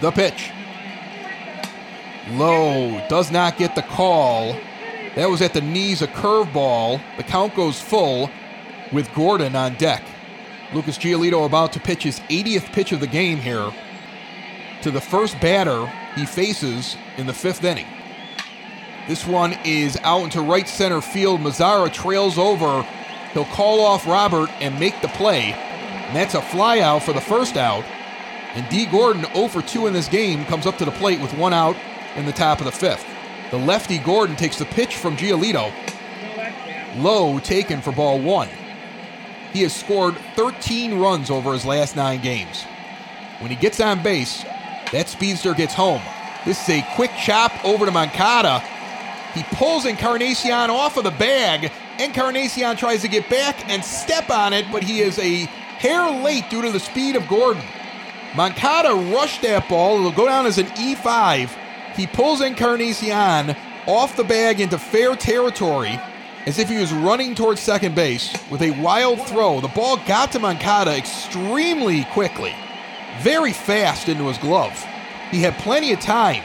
The pitch. Low does not get the call. That was at the knees, a curveball. The count goes full with Gordon on deck. Lucas Giolito about to pitch his 80th pitch of the game here to the first batter he faces in the fifth inning. This one is out into right center field. Mazara trails over. He'll call off Robert and make the play. And that's a fly out for the first out. And D. Gordon, 0 for 2 in this game, comes up to the plate with one out in the top of the fifth. The lefty Gordon takes the pitch from Giolito. Low taken for ball one. He has scored 13 runs over his last nine games. When he gets on base, that speedster gets home. This is a quick chop over to Moncada. He pulls Encarnacion off of the bag. Encarnacion tries to get back and step on it, but he is a hair late due to the speed of Gordon. Moncada rushed that ball. It'll go down as an E5. He pulls Encarnacion off the bag into fair territory as if he was running towards second base with a wild throw. The ball got to Moncada extremely quickly, very fast into his glove. He had plenty of time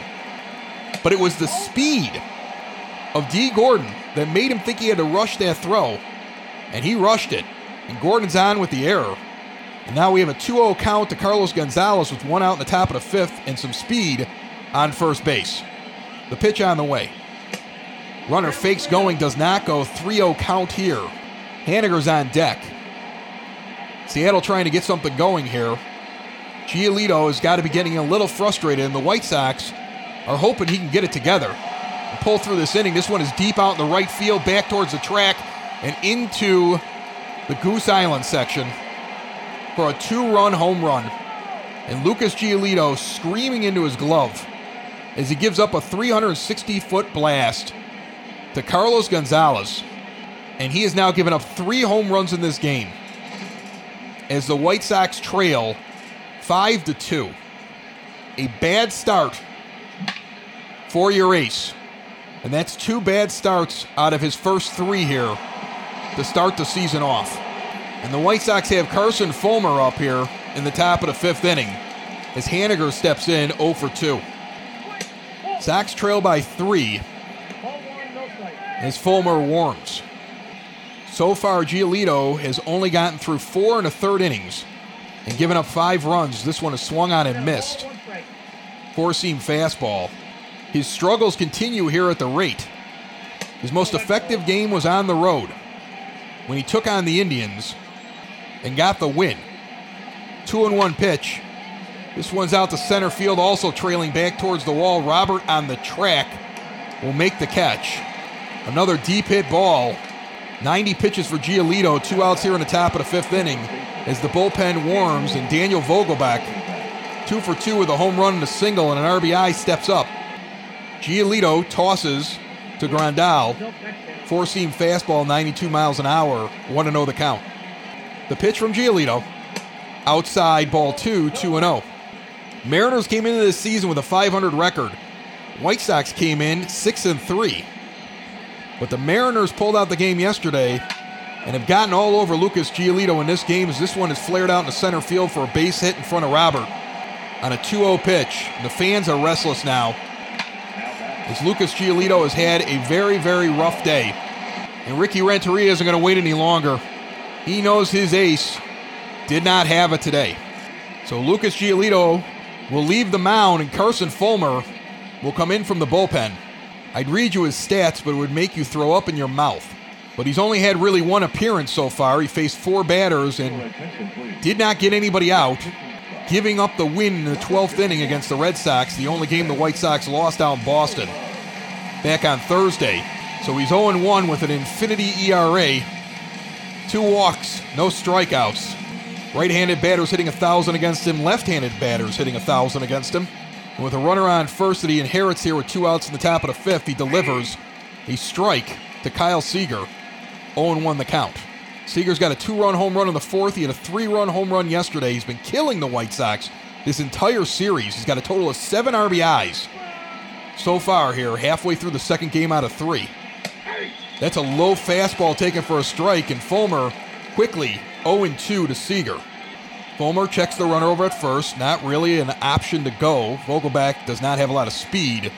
but it was the speed of D. Gordon that made him think he had to rush that throw, and he rushed it. And Gordon's on with the error. And now we have a 2 0 count to Carlos Gonzalez with one out in the top of the fifth and some speed on first base. The pitch on the way. Runner fakes going, does not go. 3 0 count here. Haniger's on deck. Seattle trying to get something going here. Giolito has got to be getting a little frustrated, and the White Sox are hoping he can get it together and pull through this inning. This one is deep out in the right field, back towards the track, and into the Goose Island section for a two run home run. And Lucas Giolito screaming into his glove as he gives up a 360 foot blast to Carlos Gonzalez. And he has now given up three home runs in this game as the White Sox trail 5 to 2. A bad start for your ace. And that's two bad starts out of his first three here to start the season off. And the White Sox have Carson Fulmer up here in the top of the fifth inning as Haniger steps in 0 for 2. Sox trail by three as Fulmer warms. So far, Giolito has only gotten through four and a third innings and given up five runs. This one is swung on and missed. Four seam fastball. His struggles continue here at the rate. His most effective game was on the road when he took on the Indians and got the win. Two and one pitch. This one's out to center field, also trailing back towards the wall. Robert on the track will make the catch. Another deep hit ball. 90 pitches for Giolito, two outs here in the top of the fifth inning as the bullpen warms and Daniel Vogelbach, two for two with a home run and a single and an RBI, steps up. Giolito tosses to Grandal. Four seam fastball, 92 miles an hour, 1 0 the count. The pitch from Giolito. Outside ball two, 2 and 0. Mariners came into this season with a 500 record. White Sox came in 6 and 3. But the Mariners pulled out the game yesterday and have gotten all over Lucas Giolito in this game as this one is flared out in the center field for a base hit in front of Robert on a 2 0 pitch. The fans are restless now as Lucas Giolito has had a very, very rough day. And Ricky Renteria isn't going to wait any longer. He knows his ace did not have it today. So Lucas Giolito will leave the mound, and Carson Fulmer will come in from the bullpen. I'd read you his stats, but it would make you throw up in your mouth. But he's only had really one appearance so far. He faced four batters and did not get anybody out, giving up the win in the 12th inning against the Red Sox, the only game the White Sox lost out in Boston back on Thursday. So he's 0 1 with an infinity ERA, two walks, no strikeouts. Right handed batters hitting 1,000 against him, left handed batters hitting 1,000 against him. And with a runner on first that he inherits here with two outs in the top of the fifth, he delivers a strike to Kyle Seager. 0 1 the count. Seager's got a two run home run in the fourth. He had a three run home run yesterday. He's been killing the White Sox this entire series. He's got a total of seven RBIs so far here, halfway through the second game out of three. That's a low fastball taken for a strike, and Fulmer quickly 0 2 to Seager. Fulmer checks the runner over at first, not really an option to go. Vogelbach does not have a lot of speed.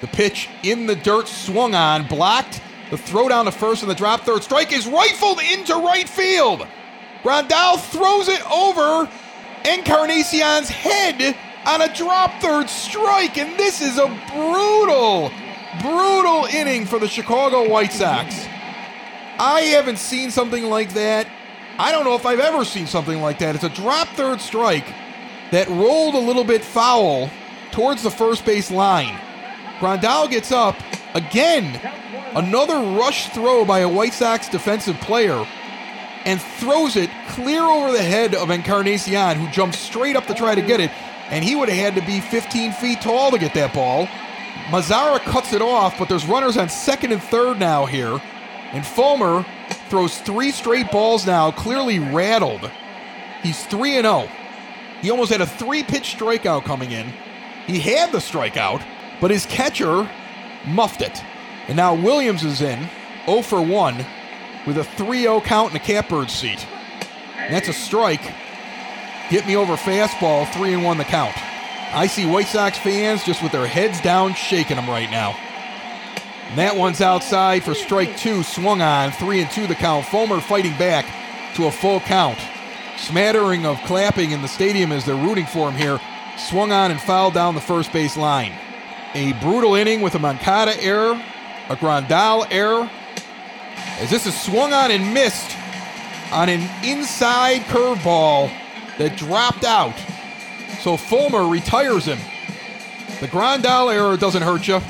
The pitch in the dirt, swung on, blocked. The throw down to first and the drop third strike is rifled into right field. Grandal throws it over Encarnacion's head on a drop third strike, and this is a brutal, brutal inning for the Chicago White Sox. I haven't seen something like that. I don't know if I've ever seen something like that. It's a drop third strike that rolled a little bit foul towards the first base line. Grandal gets up again. Another rush throw by a White Sox defensive player and throws it clear over the head of Encarnacion, who jumps straight up to try to get it and he would have had to be 15 feet tall to get that ball. Mazara cuts it off, but there's runners on second and third now here. And Fulmer throws three straight balls now, clearly rattled. He's 3 and 0. He almost had a three pitch strikeout coming in. He had the strikeout, but his catcher muffed it. And now Williams is in 0 for 1 with a 3 0 count in the catbird seat. And that's a strike Get me over fastball, three and one the count. I see White Sox fans just with their heads down shaking them right now. That one's outside for strike two, swung on, three and two the count. Fulmer fighting back to a full count. Smattering of clapping in the stadium as they're rooting for him here. Swung on and fouled down the first base line. A brutal inning with a Moncada error, a Grandal error. As this is swung on and missed on an inside curveball that dropped out. So Fulmer retires him. The Grandal error doesn't hurt you,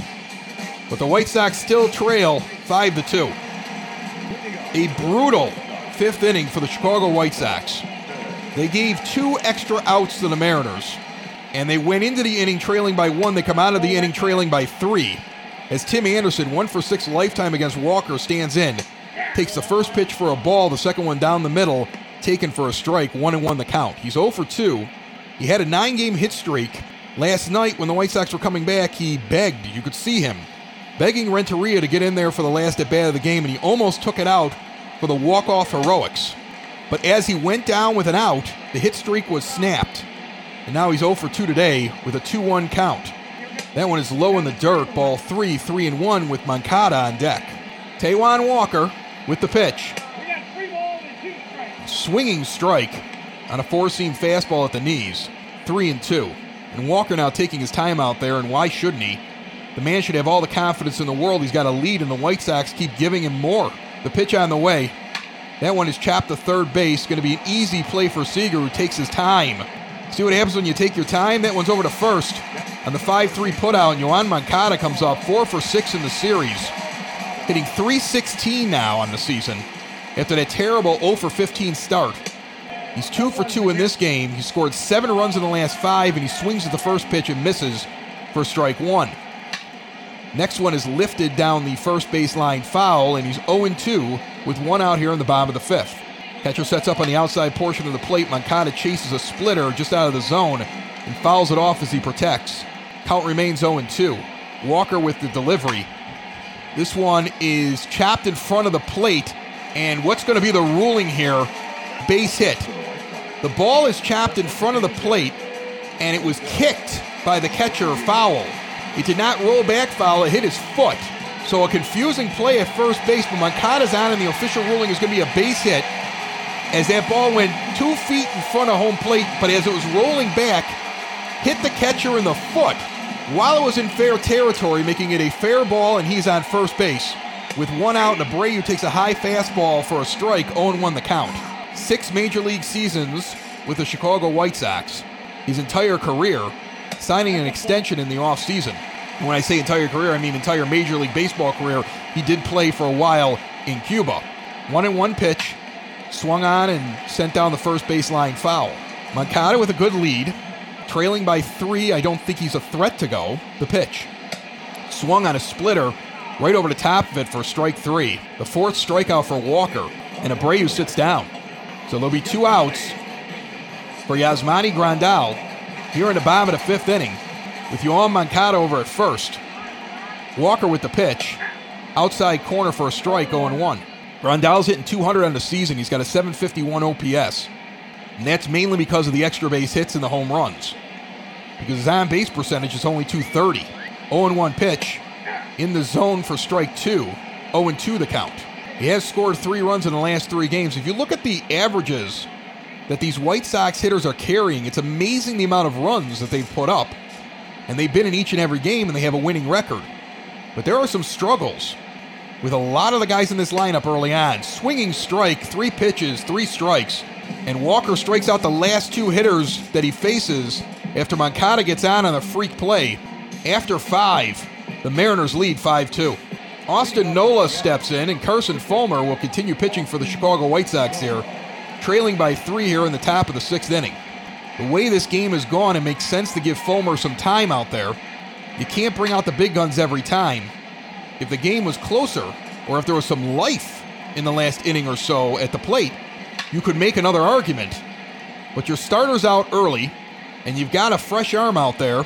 but the White Sox still trail 5 to 2. A brutal fifth inning for the Chicago White Sox. They gave two extra outs to the Mariners, and they went into the inning trailing by one. They come out of the inning trailing by three. As Tim Anderson, one for six lifetime against Walker, stands in, takes the first pitch for a ball, the second one down the middle, taken for a strike, one and one the count. He's 0 for 2. He had a nine game hit streak. Last night, when the White Sox were coming back, he begged, you could see him, begging Renteria to get in there for the last at bat of the game, and he almost took it out for the walk off heroics. But as he went down with an out, the hit streak was snapped. And now he's 0 for 2 today with a 2 1 count. That one is low in the dirt, ball 3, 3 and 1 with Moncada on deck. Taijuan Walker with the pitch. Swinging strike on a four seam fastball at the knees. 3 and 2. And Walker now taking his time out there, and why shouldn't he? The man should have all the confidence in the world. He's got a lead, and the White Sox keep giving him more. The pitch on the way. That one is chopped to third base. Going to be an easy play for Seager, who takes his time. See what happens when you take your time? That one's over to first. On the 5 3 putout, and Yoan Moncada comes up 4 for 6 in the series. Hitting 316 now on the season after that terrible 0 for 15 start. He's 2 for 2 in this game. He scored 7 runs in the last 5, and he swings at the first pitch and misses for strike 1. Next one is lifted down the first baseline foul, and he's 0 2 with one out here in the bottom of the fifth. Catcher sets up on the outside portion of the plate. Moncada chases a splitter just out of the zone and fouls it off as he protects. Count remains 0 2. Walker with the delivery. This one is chapped in front of the plate, and what's going to be the ruling here? Base hit. The ball is chapped in front of the plate, and it was kicked by the catcher foul. It did not roll back foul, it hit his foot. So a confusing play at first base, but Moncada's on, and the official ruling is going to be a base hit as that ball went two feet in front of home plate, but as it was rolling back, hit the catcher in the foot while it was in fair territory, making it a fair ball, and he's on first base. With one out, and Abreu takes a high fastball for a strike, 0-1 the count. Six major league seasons with the Chicago White Sox. His entire career, signing an extension in the offseason. When I say entire career, I mean entire Major League Baseball career. He did play for a while in Cuba. One and one pitch, swung on and sent down the first baseline foul. Moncada with a good lead, trailing by three. I don't think he's a threat to go. The pitch. Swung on a splitter right over the top of it for strike three. The fourth strikeout for Walker, and Abreu sits down. So there'll be two outs for Yasmani Grandal here in the bottom of the fifth inning with Yoan Moncada over at first. Walker with the pitch. Outside corner for a strike, 0 1. Grandal's hitting 200 on the season. He's got a 751 OPS. And that's mainly because of the extra base hits and the home runs. Because his on base percentage is only 230. 0 1 pitch in the zone for strike two. 0 2 the count. He has scored three runs in the last three games. If you look at the averages that these White Sox hitters are carrying, it's amazing the amount of runs that they've put up. And they've been in each and every game and they have a winning record. But there are some struggles with a lot of the guys in this lineup early on. Swinging strike, three pitches, three strikes. And Walker strikes out the last two hitters that he faces after Moncada gets on on a freak play. After five, the Mariners lead 5 2. Austin Nola steps in, and Carson Fulmer will continue pitching for the Chicago White Sox here, trailing by three here in the top of the sixth inning. The way this game has gone, it makes sense to give Fulmer some time out there. You can't bring out the big guns every time. If the game was closer, or if there was some life in the last inning or so at the plate, you could make another argument. But your starter's out early, and you've got a fresh arm out there,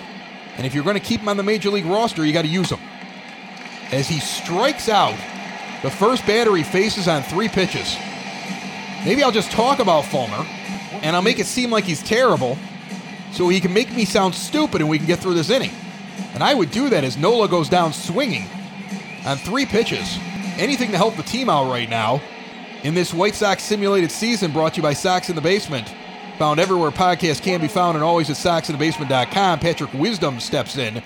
and if you're going to keep him on the major league roster, you got to use him. As he strikes out, the first batter he faces on three pitches. Maybe I'll just talk about Fulmer, and I'll make it seem like he's terrible, so he can make me sound stupid and we can get through this inning. And I would do that as Nola goes down swinging on three pitches. Anything to help the team out right now. In this White Sox simulated season brought to you by Sox in the Basement. Found everywhere podcasts can be found and always at soxinthebasement.com. Patrick Wisdom steps in.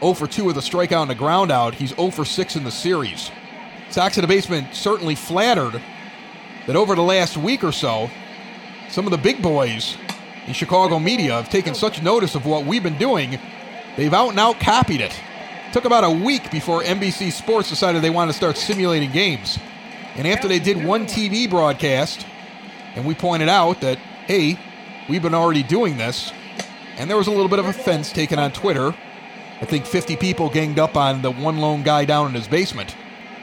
0 for 2 with a strikeout and a ground out. He's 0 for 6 in the series. Sox in the Basement certainly flattered that over the last week or so, some of the big boys in Chicago media have taken such notice of what we've been doing, they've out and out copied it. Took about a week before NBC Sports decided they wanted to start simulating games. And after they did one TV broadcast, and we pointed out that, hey, we've been already doing this, and there was a little bit of offense taken on Twitter. I think 50 people ganged up on the one lone guy down in his basement.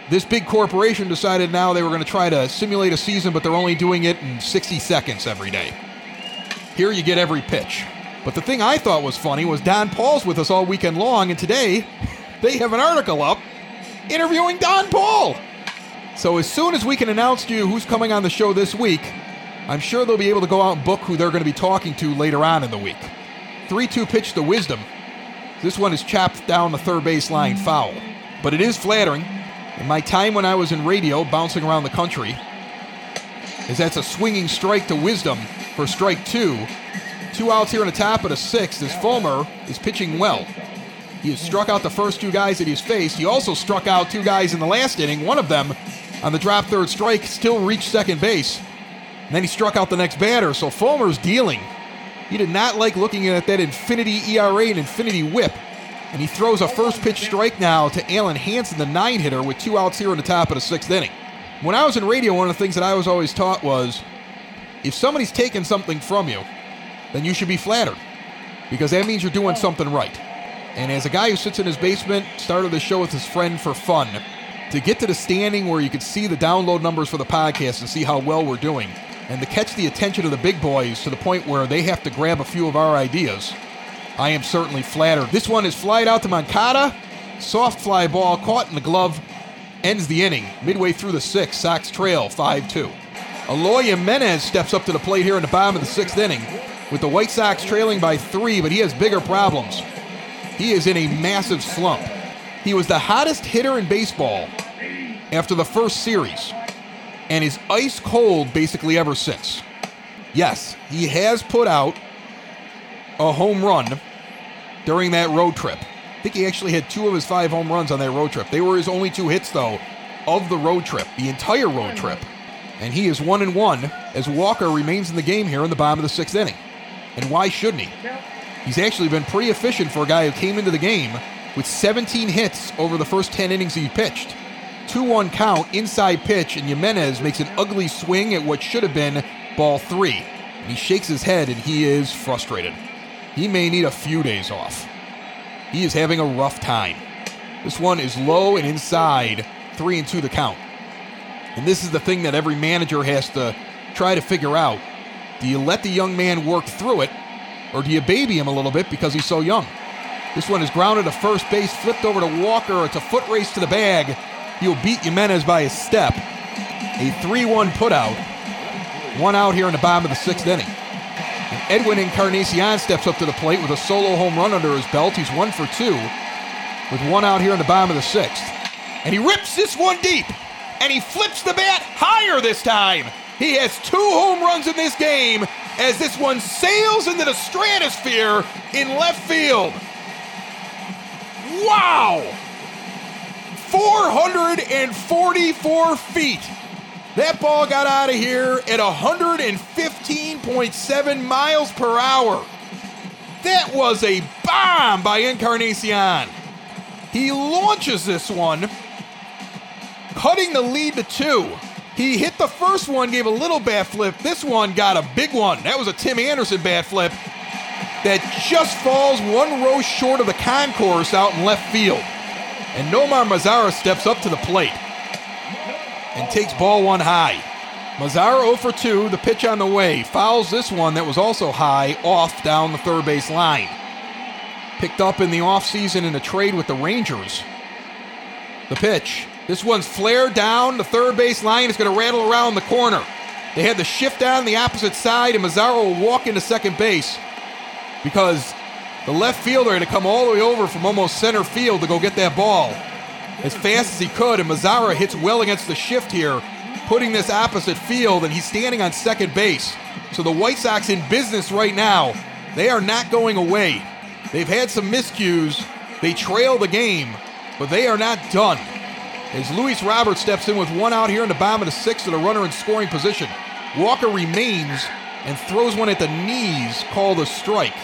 This big corporation decided now they were going to try to simulate a season, but they're only doing it in 60 seconds every day. Here you get every pitch. But the thing I thought was funny was Don Paul's with us all weekend long, and today they have an article up interviewing Don Paul. So as soon as we can announce to you who's coming on the show this week, I'm sure they'll be able to go out and book who they're going to be talking to later on in the week. 3 2 pitch to Wisdom. This one is chopped down the third base line foul. But it is flattering. In my time when I was in radio, bouncing around the country, is that's a swinging strike to Wisdom for strike two. Two outs here in the top of the sixth as Fulmer is pitching well. He has struck out the first two guys that he's faced. He also struck out two guys in the last inning. One of them, on the drop third strike, still reached second base. And then he struck out the next batter, so Fulmer's dealing. He did not like looking at that infinity ERA and infinity whip. And he throws a first pitch strike now to Alen Hanson, the nine hitter, with two outs here in the top of the sixth inning. When I was in radio, one of the things that I was always taught was if somebody's taking something from you, then you should be flattered because that means you're doing something right. And as a guy who sits in his basement, started the show with his friend for fun, to get to the standing where you could see the download numbers for the podcast and see how well we're doing, and to catch the attention of the big boys to the point where they have to grab a few of our ideas, I am certainly flattered. This one is flied out to Moncada. Soft fly ball caught in the glove. Ends the inning. Midway through the sixth, Sox trail 5 2. Eloy Jimenez steps up to the plate here in the bottom of the sixth inning with the White Sox trailing by three, but he has bigger problems. He is in a massive slump. He was the hottest hitter in baseball after the first series and is ice cold basically ever since. Yes, he has put out a home run during that road trip. I think he actually had two of his five home runs on that road trip. They were his only two hits, though, of the road trip, the entire road trip. And he is one and one as Walker remains in the game here in the bottom of the sixth inning. And why shouldn't he? He's actually been pretty efficient for a guy who came into the game with 17 hits over the first 10 innings he pitched. 2 1 count, inside pitch, and Jimenez makes an ugly swing at what should have been ball three. And he shakes his head and he is frustrated. He may need a few days off. He is having a rough time. This one is low and inside, 3 and 2 the count. And this is the thing that every manager has to try to figure out. Do you let the young man work through it, or do you baby him a little bit because he's so young? This one is grounded to first base, flipped over to Walker. It's a foot race to the bag. He'll beat Jimenez by a step. A 3 1 putout. One out here in the bottom of the sixth inning. Edwin Encarnacion steps up to the plate with a solo home run under his belt. He's one for two with one out here in the bottom of the sixth. And he rips this one deep. And he flips the bat higher this time. He has two home runs in this game as this one sails into the stratosphere in left field. Wow! 444 feet. That ball got out of here at 115.7 miles per hour. That was a bomb by Encarnacion. He launches this one, cutting the lead to two. He hit the first one, gave a little bat flip. This one got a big one. That was a Tim Anderson bat flip that just falls one row short of the concourse out in left field. And Nomar Mazara steps up to the plate and takes ball one high. Mazara 0 for 2, the pitch on the way. Fouls this one that was also high off down the third base line. Picked up in the offseason in a trade with the Rangers. The pitch. This one's flared down the third base line. It's going to rattle around the corner. They had the shift down the opposite side, and Mazara will walk into second base. because the left fielder had to come all the way over from almost center field to go get that ball as fast as he could, and Mazara hits well against the shift here, putting this opposite field, and he's standing on second base. So the White Sox in business right now. They are not going away. They've had some miscues. They trail the game, but they are not done. As Luis Roberts steps in with one out here in the bottom of the sixth and a runner in scoring position. Walker remains and throws one at the knees, called a strike.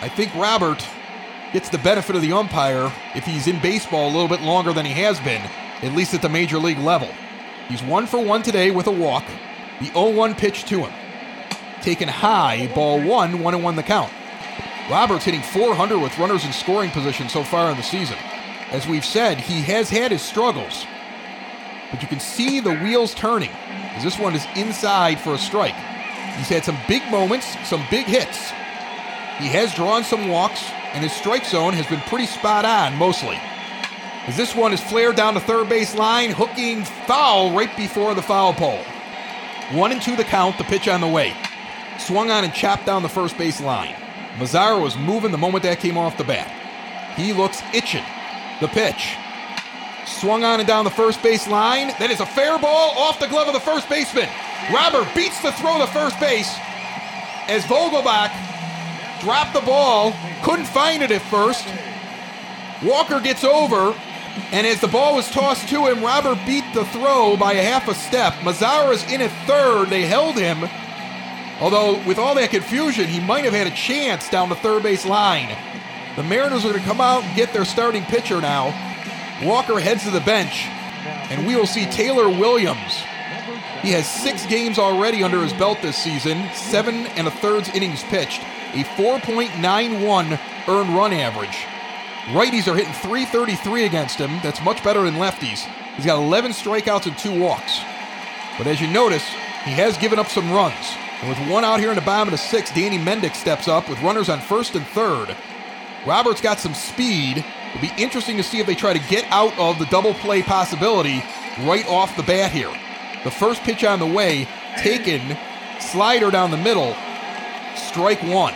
I think Robert gets the benefit of the umpire if he's in baseball a little bit longer than he has been, at least at the major league level. He's one for one today with a walk. The 0 1 pitch to him. Taken high, ball one, 1 and 1 the count. Roberts hitting 400 with runners in scoring position so far in the season. As we've said, he has had his struggles, but you can see the wheels turning as this one is inside for a strike. He's had some big moments, some big hits. He has drawn some walks, and his strike zone has been pretty spot on mostly. As this one is flared down the third base line, hooking foul right before the foul pole. One and two the count, the pitch on the way. Swung on and chopped down the first base line. Mazara was moving the moment that came off the bat. He looks itching. The pitch. Swung on and down the first base line. That is a fair ball off the glove of the first baseman. Robert beats the throw to first base as Vogelbach dropped the ball, couldn't find it at first. Walker gets over, and as the ball was tossed to him, Robert beat the throw by a half a step. Mazara's in at third. They held him. Although, with all that confusion, he might have had a chance down the third base line. The Mariners are going to come out and get their starting pitcher now. Walker heads to the bench, and we will see Taylor Williams. He has six games already under his belt this season, seven and a thirds innings pitched, a 4.91 earned run average. Righties are hitting 333 against him. That's much better than lefties. He's got 11 strikeouts and two walks. But as you notice, he has given up some runs. And with one out here in the bottom of the sixth, Danny Mendick steps up with runners on first and third. Roberts got some speed. It'll be interesting to see if they try to get out of the double play possibility right off the bat here. The first pitch on the way, taken, slider down the middle, strike one.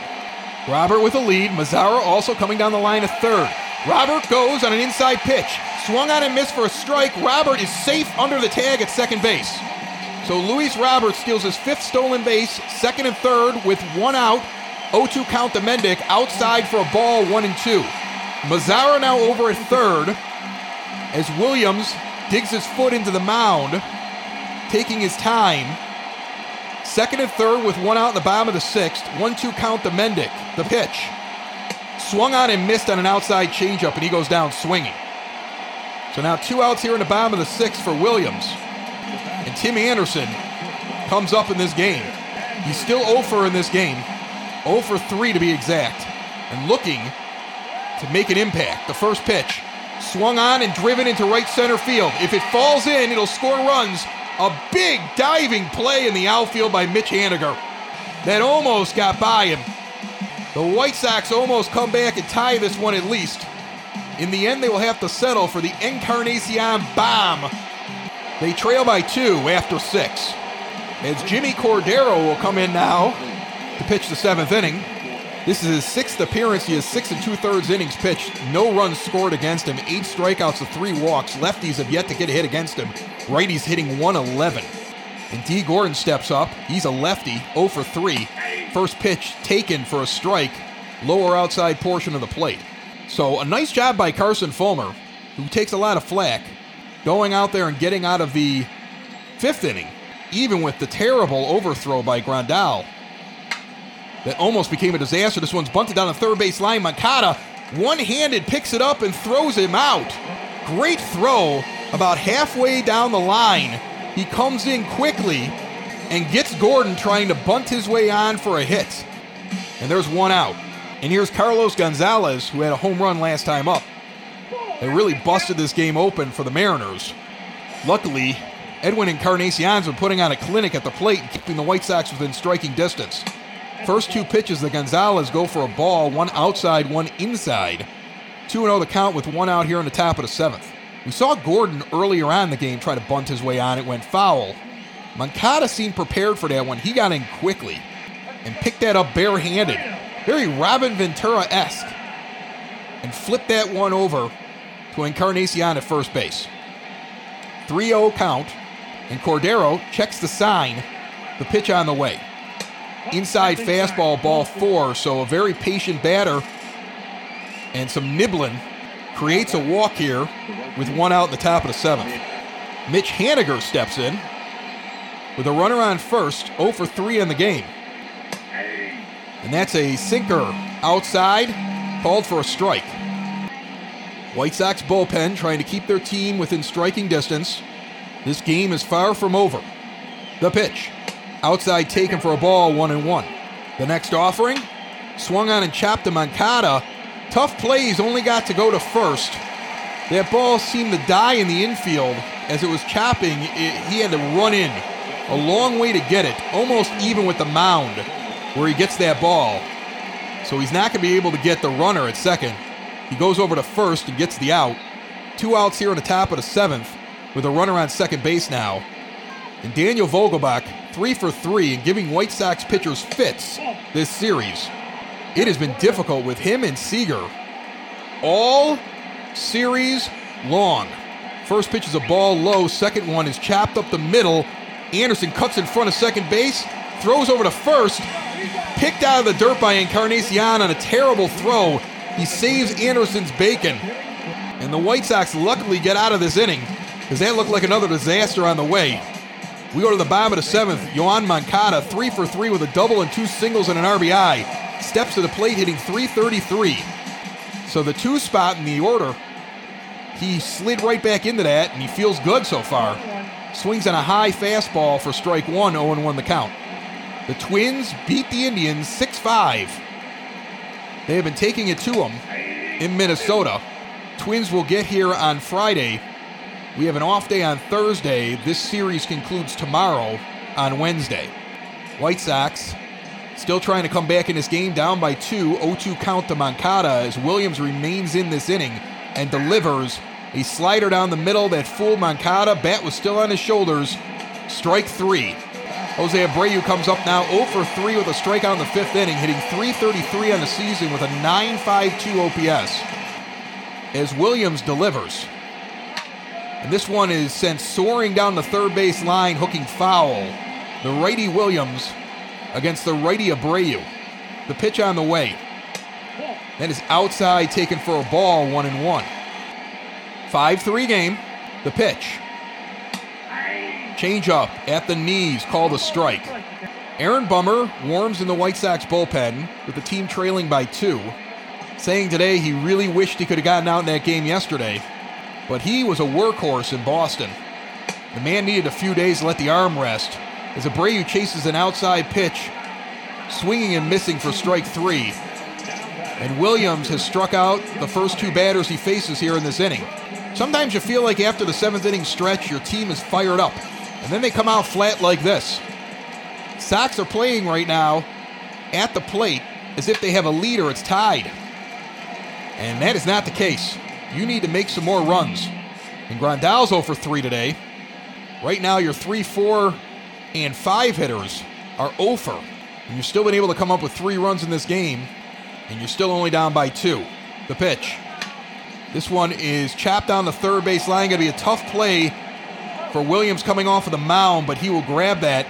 Robert with a lead. Mazara also coming down the line at third. Robert goes on an inside pitch. Swung on and missed for a strike. Robert is safe under the tag at second base. So Luis Robert steals his fifth stolen base, second and third with one out. 0-2 count to Mendick, outside for a ball, one and two. Mazara now over at third as Williams digs his foot into the mound, taking his time. Second and third with one out in the bottom of the sixth. One-two count to Mendick. The pitch. Swung on and missed on an outside changeup, and he goes down swinging. So now two outs here in the bottom of the sixth for Williams. And Tim Anderson comes up in this game. He's still 0 for in this game. 0 for 3 to be exact. And looking to make an impact. The first pitch. Swung on and driven into right center field. If it falls in, it'll score runs. A big diving play in the outfield by Mitch Haniger. That almost got by him. The White Sox almost come back and tie this one at least. In the end, they will have to settle for the Encarnacion bomb they trail by two after six. As Jimmy Cordero will come in now to pitch the seventh inning. This is his sixth appearance. He has six and two thirds innings pitched. No runs scored against him. Eight strikeouts to three walks. Lefties have yet to get a hit against him. Righties hitting 111. And D. Gordon steps up. He's a lefty, 0 for 3. First pitch taken for a strike, lower outside portion of the plate. So a nice job by Carson Fulmer, who takes a lot of flack going out there and getting out of the fifth inning, even with the terrible overthrow by Grandal that almost became a disaster. This one's bunted down the third base line. Moncada, one handed, picks it up and throws him out. Great throw about halfway down the line. He comes in quickly and gets Gordon trying to bunt his way on for a hit. And there's one out. And here's Carlos Gonzalez, who had a home run last time up. They really busted this game open for the Mariners. Luckily, Edwin Encarnacion's been putting on a clinic at the plate and keeping the White Sox within striking distance. First two pitches, the Gonzalez go for a ball, one outside, one inside. 2 0 the count with one out here in the top of the seventh. We saw Gordon earlier on the game try to bunt his way on. It went foul. Moncada seemed prepared for that one. He got in quickly and picked that up barehanded. very Robin Ventura esque, and flip that one over to Encarnacion at first base. 3 0 count, and Cordero checks the sign, the pitch on the way. Inside fastball, ball four, so a very patient batter and some nibbling creates a walk here with one out in the top of the seventh. Mitch Haniger steps in with a runner on first, 0 for 3 in the game. And that's a sinker outside, called for a strike. White Sox bullpen trying to keep their team within striking distance. This game is far from over. The pitch. Outside taken for a ball, one and one. The next offering, swung on and chopped to Moncada. Tough plays, only got to go to first. That ball seemed to die in the infield as it was chopping. It, he had to run in a long way to get it, almost even with the mound where he gets that ball. So he's not going to be able to get the runner at second. He goes over to first and gets the out. Two outs here at the top of the seventh with a runner on second base now. And Daniel Vogelbach, three for three, and giving White Sox pitchers fits this series. It has been difficult with him and Seager all series long. First pitch is a ball low, second one is chopped up the middle. Anderson cuts in front of second base, throws over to first, picked out of the dirt by Encarnacion on a terrible throw. He saves Anderson's bacon. And the White Sox luckily get out of this inning because that looked like another disaster on the way. We go to the bottom of the seventh. Yoan Moncada, three for three with a double and two singles and an RBI. Steps to the plate hitting 333. So the two spot in the order, he slid right back into that and he feels good so far. Swings on a high fastball for strike one, 0 1 the count. The Twins beat the Indians 6 5. They have been taking it to them in Minnesota. Twins will get here on Friday. We have an off day on Thursday. This series concludes tomorrow on Wednesday. White Sox still trying to come back in this game, down by two, 0 2 count to Moncada as Williams remains in this inning and delivers a slider down the middle that fooled Moncada. Bat was still on his shoulders. Strike three. Jose Abreu comes up now 0 for 3 with a strikeout in the fifth inning, hitting 333 on the season with a 952 OPS. As Williams delivers. And this one is sent soaring down the third base line, hooking foul. The righty Williams against the righty Abreu. The pitch on the way. That is outside, taken for a ball, one and one. 5 3 game. The pitch. Change up at the knees, called a strike. Aaron Bummer warms in the White Sox bullpen with the team trailing by two, saying today he really wished he could have gotten out in that game yesterday, but he was a workhorse in Boston. The man needed a few days to let the arm rest as Abreu chases an outside pitch, swinging and missing for strike three. And Williams has struck out the first two batters he faces here in this inning. Sometimes you feel like after the seventh inning stretch, your team is fired up, and then they come out flat like this. Sox are playing right now at the plate as if they have a lead or it's tied. And that is not the case. You need to make some more runs. And Grandal's 0 for 3 today. Right now, your 3 4 and 5 hitters are over. And you've still been able to come up with three runs in this game, and you're still only down by two. The pitch. This one is chapped down the third base line. Going to be a tough play for Williams coming off of the mound, but he will grab that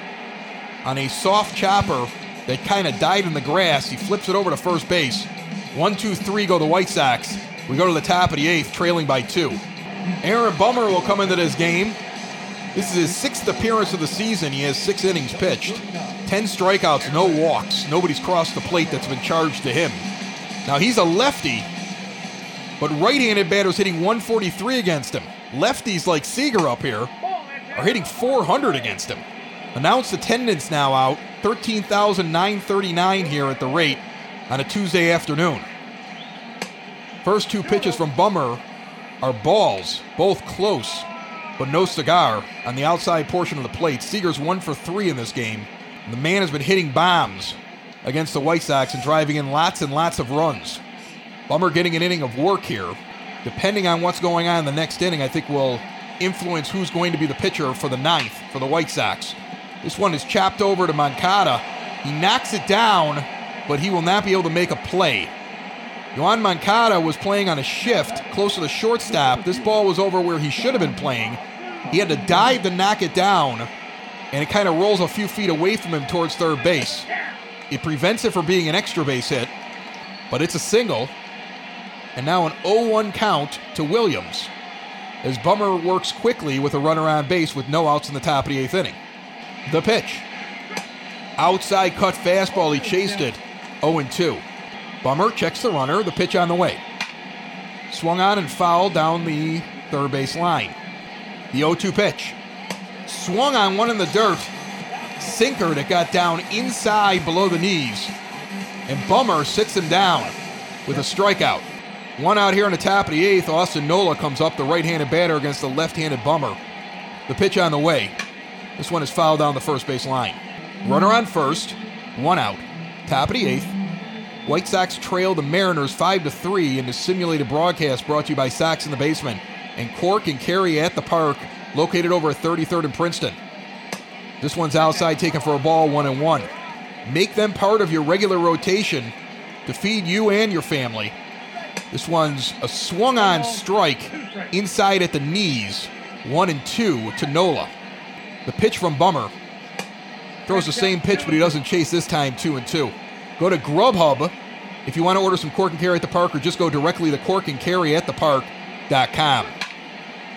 on a soft chopper that kind of died in the grass. He flips it over to first base. One, two, three go the White Sox. We go to the top of the eighth, trailing by two. Aaron Bummer will come into this game. This is his sixth appearance of the season. He has six innings pitched, 10 strikeouts, no walks. Nobody's crossed the plate that's been charged to him. Now, he's a lefty, but right handed batters hitting 143 against him. Lefties like Seager up here are hitting 400 against him. Announced attendance now out 13,939 here at the rate on a Tuesday afternoon. First two pitches from Bummer are balls, both close, but no cigar on the outside portion of the plate. Seager's one for three in this game. The man has been hitting bombs against the White Sox and driving in lots and lots of runs. Bummer getting an inning of work here. Depending on what's going on in the next inning, I think will influence who's going to be the pitcher for the ninth for the White Sox. This one is chopped over to Moncada. He knocks it down but he will not be able to make a play. Yoan Moncada was playing on a shift close to the shortstop. This ball was over where he should have been playing. He had to dive to knock it down, and it kind of rolls a few feet away from him towards third base. It prevents it from being an extra base hit, but it's a single. And now an 0 1 count to Williams as Bummer works quickly with a runner on base with no outs in the top of the eighth inning. The pitch. Outside cut fastball, he chased it 0 2. Bummer checks the runner, the pitch on the way. Swung on and fouled down the third base line. The 0 2 pitch. Swung on one in the dirt. Sinker that got down inside below the knees. And Bummer sits him down with a strikeout. One out here in the top of the eighth. Austin Nola comes up, the right handed batter against the left handed Bummer. The pitch on the way. This one is fouled down the first base line. Runner on first, one out. Top of the eighth. White Sox trail the Mariners 5 to 3 in the simulated broadcast brought to you by Sox in the Basement and Cork and Kerry at the park, located over at 33rd and Princeton. This one's outside, taken for a ball, one and one. Make them part of your regular rotation to feed you and your family. This one's a swung on strike inside at the knees, one and two to Nola. The pitch from Bummer throws the same pitch, but he doesn't chase this time, two and two. Go to Grubhub if you want to order some Cork and Kerry at the park, or just go directly to Cork and Kerry at the park.com.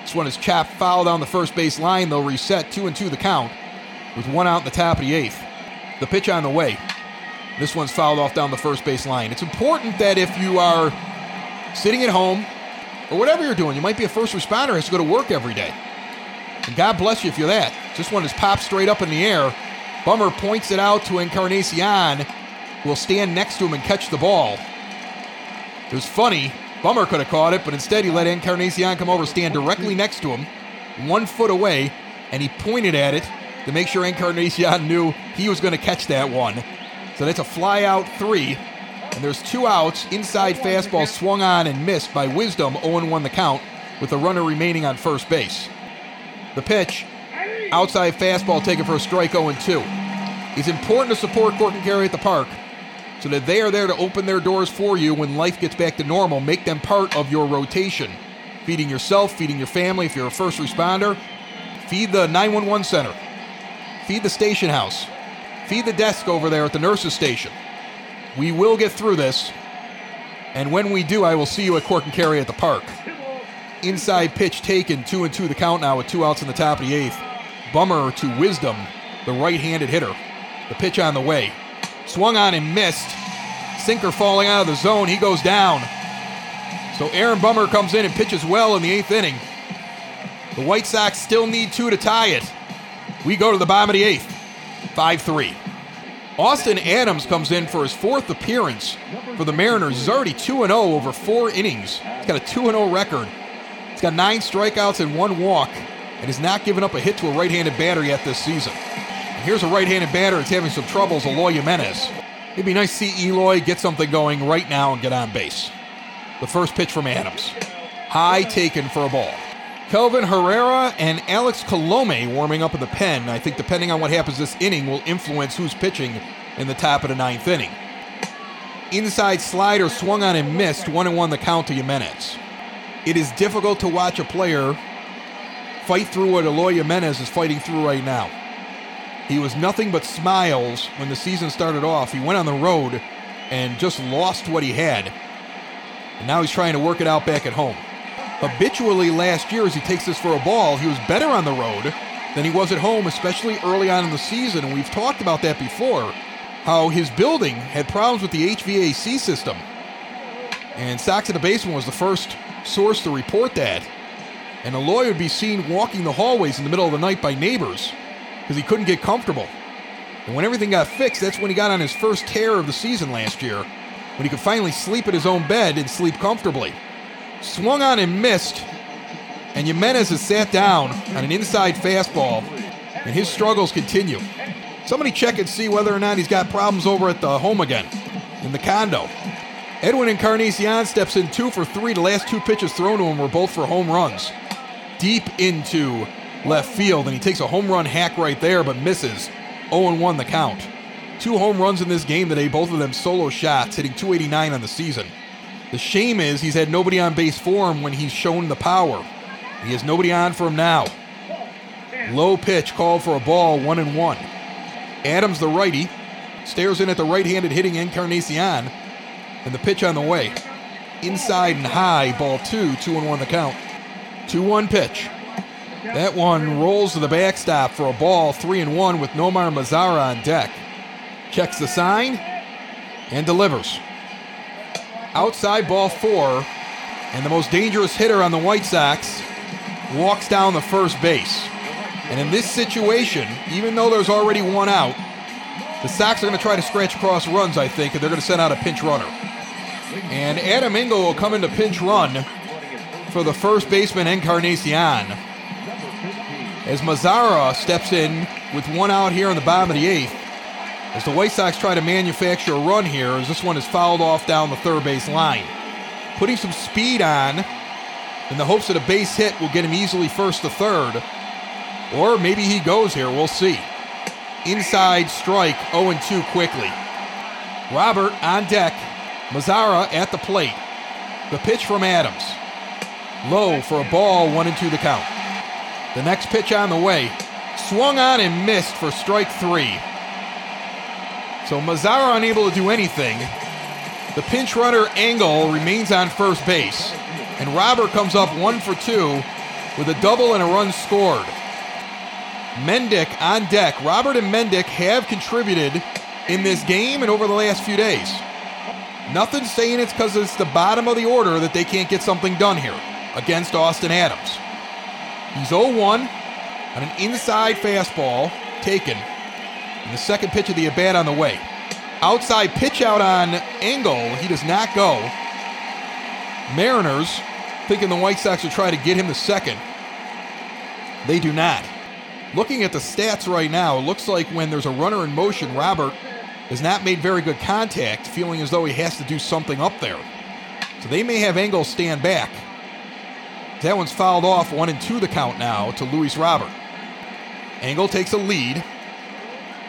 This one is chopped foul down the first base line. They'll reset two and two the count with one out in the top of the eighth. The pitch on the way. This one's fouled off down the first base line. It's important that if you are sitting at home or whatever you're doing, you might be a first responder, has to go to work every day. And God bless you if you're that. This one is popped straight up in the air. Bummer points it out to Encarnacion, will stand next to him and catch the ball. It was funny. Bummer could have caught it, but instead he let Encarnacion come over, stand directly next to him, one foot away, and he pointed at it to make sure Encarnacion knew he was going to catch that one. So that's a fly out three. And there's two outs. Inside fastball swung on and missed by Wisdom, 0 1 the count, with the runner remaining on first base. The pitch, outside fastball taken for a strike 0 2. It's important to support Cork Kerry at the park so that they are there to open their doors for you when life gets back to normal. Make them part of your rotation. Feeding yourself, feeding your family if you're a first responder. Feed the 911 center. Feed the station house. Feed the desk over there at the nurse's station. We will get through this. And when we do, I will see you at Cork and Kerry at the park. Inside pitch taken, two and two the count now with two outs in the top of the eighth. Bummer to Wisdom, the right handed hitter. The pitch on the way. Swung on and missed. Sinker falling out of the zone. He goes down. So Aaron Bummer comes in and pitches well in the eighth inning. The White Sox still need two to tie it. We go to the bottom of the eighth. 5 3. Austin Adams comes in for his fourth appearance for the Mariners. He's already 2 0 over four innings. He's got a 2 0 record. He's got nine strikeouts and one walk, and has not given up a hit to a right handed batter yet this season. Here's a right-handed batter that's having some troubles, Eloy Jimenez. It'd be nice to see Eloy get something going right now and get on base. The first pitch from Adams. High taken for a ball. Kelvin Herrera and Alex Colome warming up in the pen. I think depending on what happens this inning will influence who's pitching in the top of the ninth inning. Inside slider swung on and missed, one and one the count to Jimenez. It is difficult to watch a player fight through what Eloy Jimenez is fighting through right now. He was nothing but smiles when the season started off. He went on the road and just lost what he had. And now he's trying to work it out back at home. Habitually last year, as he takes this for a ball, he was better on the road than he was at home, especially early on in the season. And we've talked about that before how his building had problems with the HVAC system. And Sox in the Basement was the first source to report that. And Eloy would be seen walking the hallways in the middle of the night by neighbors because he couldn't get comfortable. And when everything got fixed, that's when he got on his first tear of the season last year, when he could finally sleep in his own bed and sleep comfortably. Swung on and missed, and Jimenez has sat down on an inside fastball, and his struggles continue. Somebody check and see whether or not he's got problems over at the home again, in the condo. Edwin Encarnacion steps in two for three. The last two pitches thrown to him were both for home runs. Deep into left field, and he takes a home run hack right there, but misses. 0 1 the count. Two home runs in this game today, both of them solo shots, hitting 289 on the season. The shame is he's had nobody on base for him when he's shown the power. He has nobody on for him now. Low pitch called for a ball, one and one. Adams, the righty, stares in at the right handed hitting Encarnacion, and the pitch on the way. Inside and high, ball two, two and one the count. 2 1 pitch. That one rolls to the backstop for a ball, three and one with Nomar Mazara on deck. Checks the sign and delivers. Outside ball four, and the most dangerous hitter on the White Sox walks down the first base. And in this situation, even though there's already one out, the Sox are going to try to scratch across runs, I think, and they're going to send out a pinch runner. And Adam Engel will come into pinch run for the first baseman Encarnacion. As Mazara steps in with one out here in the bottom of the eighth, as the White Sox try to manufacture a run here, as this one is fouled off down the third base line. Putting some speed on in the hopes that a base hit will get him easily first to third. Or maybe he goes here, we'll see. Inside strike, 0 2 quickly. Robert on deck, Mazara at the plate. The pitch from Adams. Low for a ball, 1 and 2 the count. The next pitch on the way. Swung on and missed for strike three. So Mazara unable to do anything. The pinch runner Engel remains on first base. And Robert comes up one for two with a double and a run scored. Mendick on deck. Robert and Mendick have contributed in this game and over the last few days. Nothing saying it's because it's the bottom of the order that they can't get something done here against Austin Adams. He's 0 1 on an inside fastball taken and the second pitch of the at bat on the way. Outside pitch out on Engel. He does not go. Mariners thinking the White Sox will try to get him the second. They do not. Looking at the stats right now, it looks like when there's a runner in motion, Robert has not made very good contact, feeling as though he has to do something up there. So they may have Engel stand back. That one's fouled off, one and two the count now to Luis Robert. Engel takes a lead.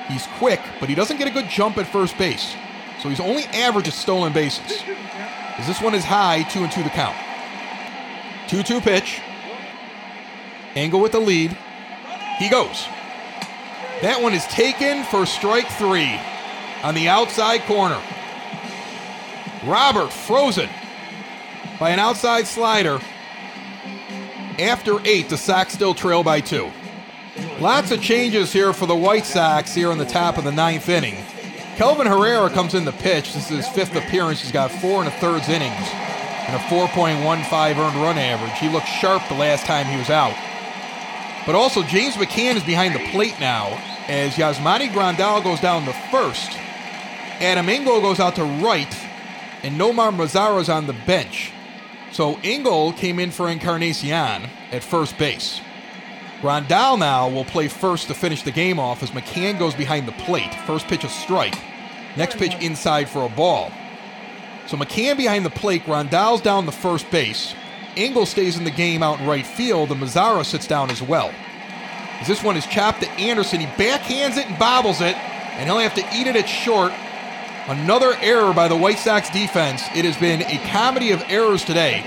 He's quick, but he doesn't get a good jump at first base. So he's only average at stolen bases. As this one is high, two and two the count. 2 2 pitch. Engel with the lead. He goes. That one is taken for strike three on the outside corner. Robert frozen by an outside slider. After eight, the Sox still trail by two. Lots of changes here for the White Sox here in the top of the ninth inning. Kelvin Herrera comes in the pitch. This is his fifth appearance. He's got four and a thirds innings and a 4.15 earned run average. He looked sharp the last time he was out. But also, James McCann is behind the plate now as Yasmani Grandal goes down the first. Adam Engel goes out to right, and Nomar Mazara's on the bench. So Engel came in for Encarnacion at first base. Grandal now will play first to finish the game off as McCann goes behind the plate. First pitch a strike. Next pitch inside for a ball. So McCann behind the plate, Grandal's down the first base. Engel stays in the game out in right field, and Mazara sits down as well. As this one is chopped to Anderson, he backhands it and bobbles it, and he'll have to eat it at short. Another error by the White Sox defense. It has been a comedy of errors today.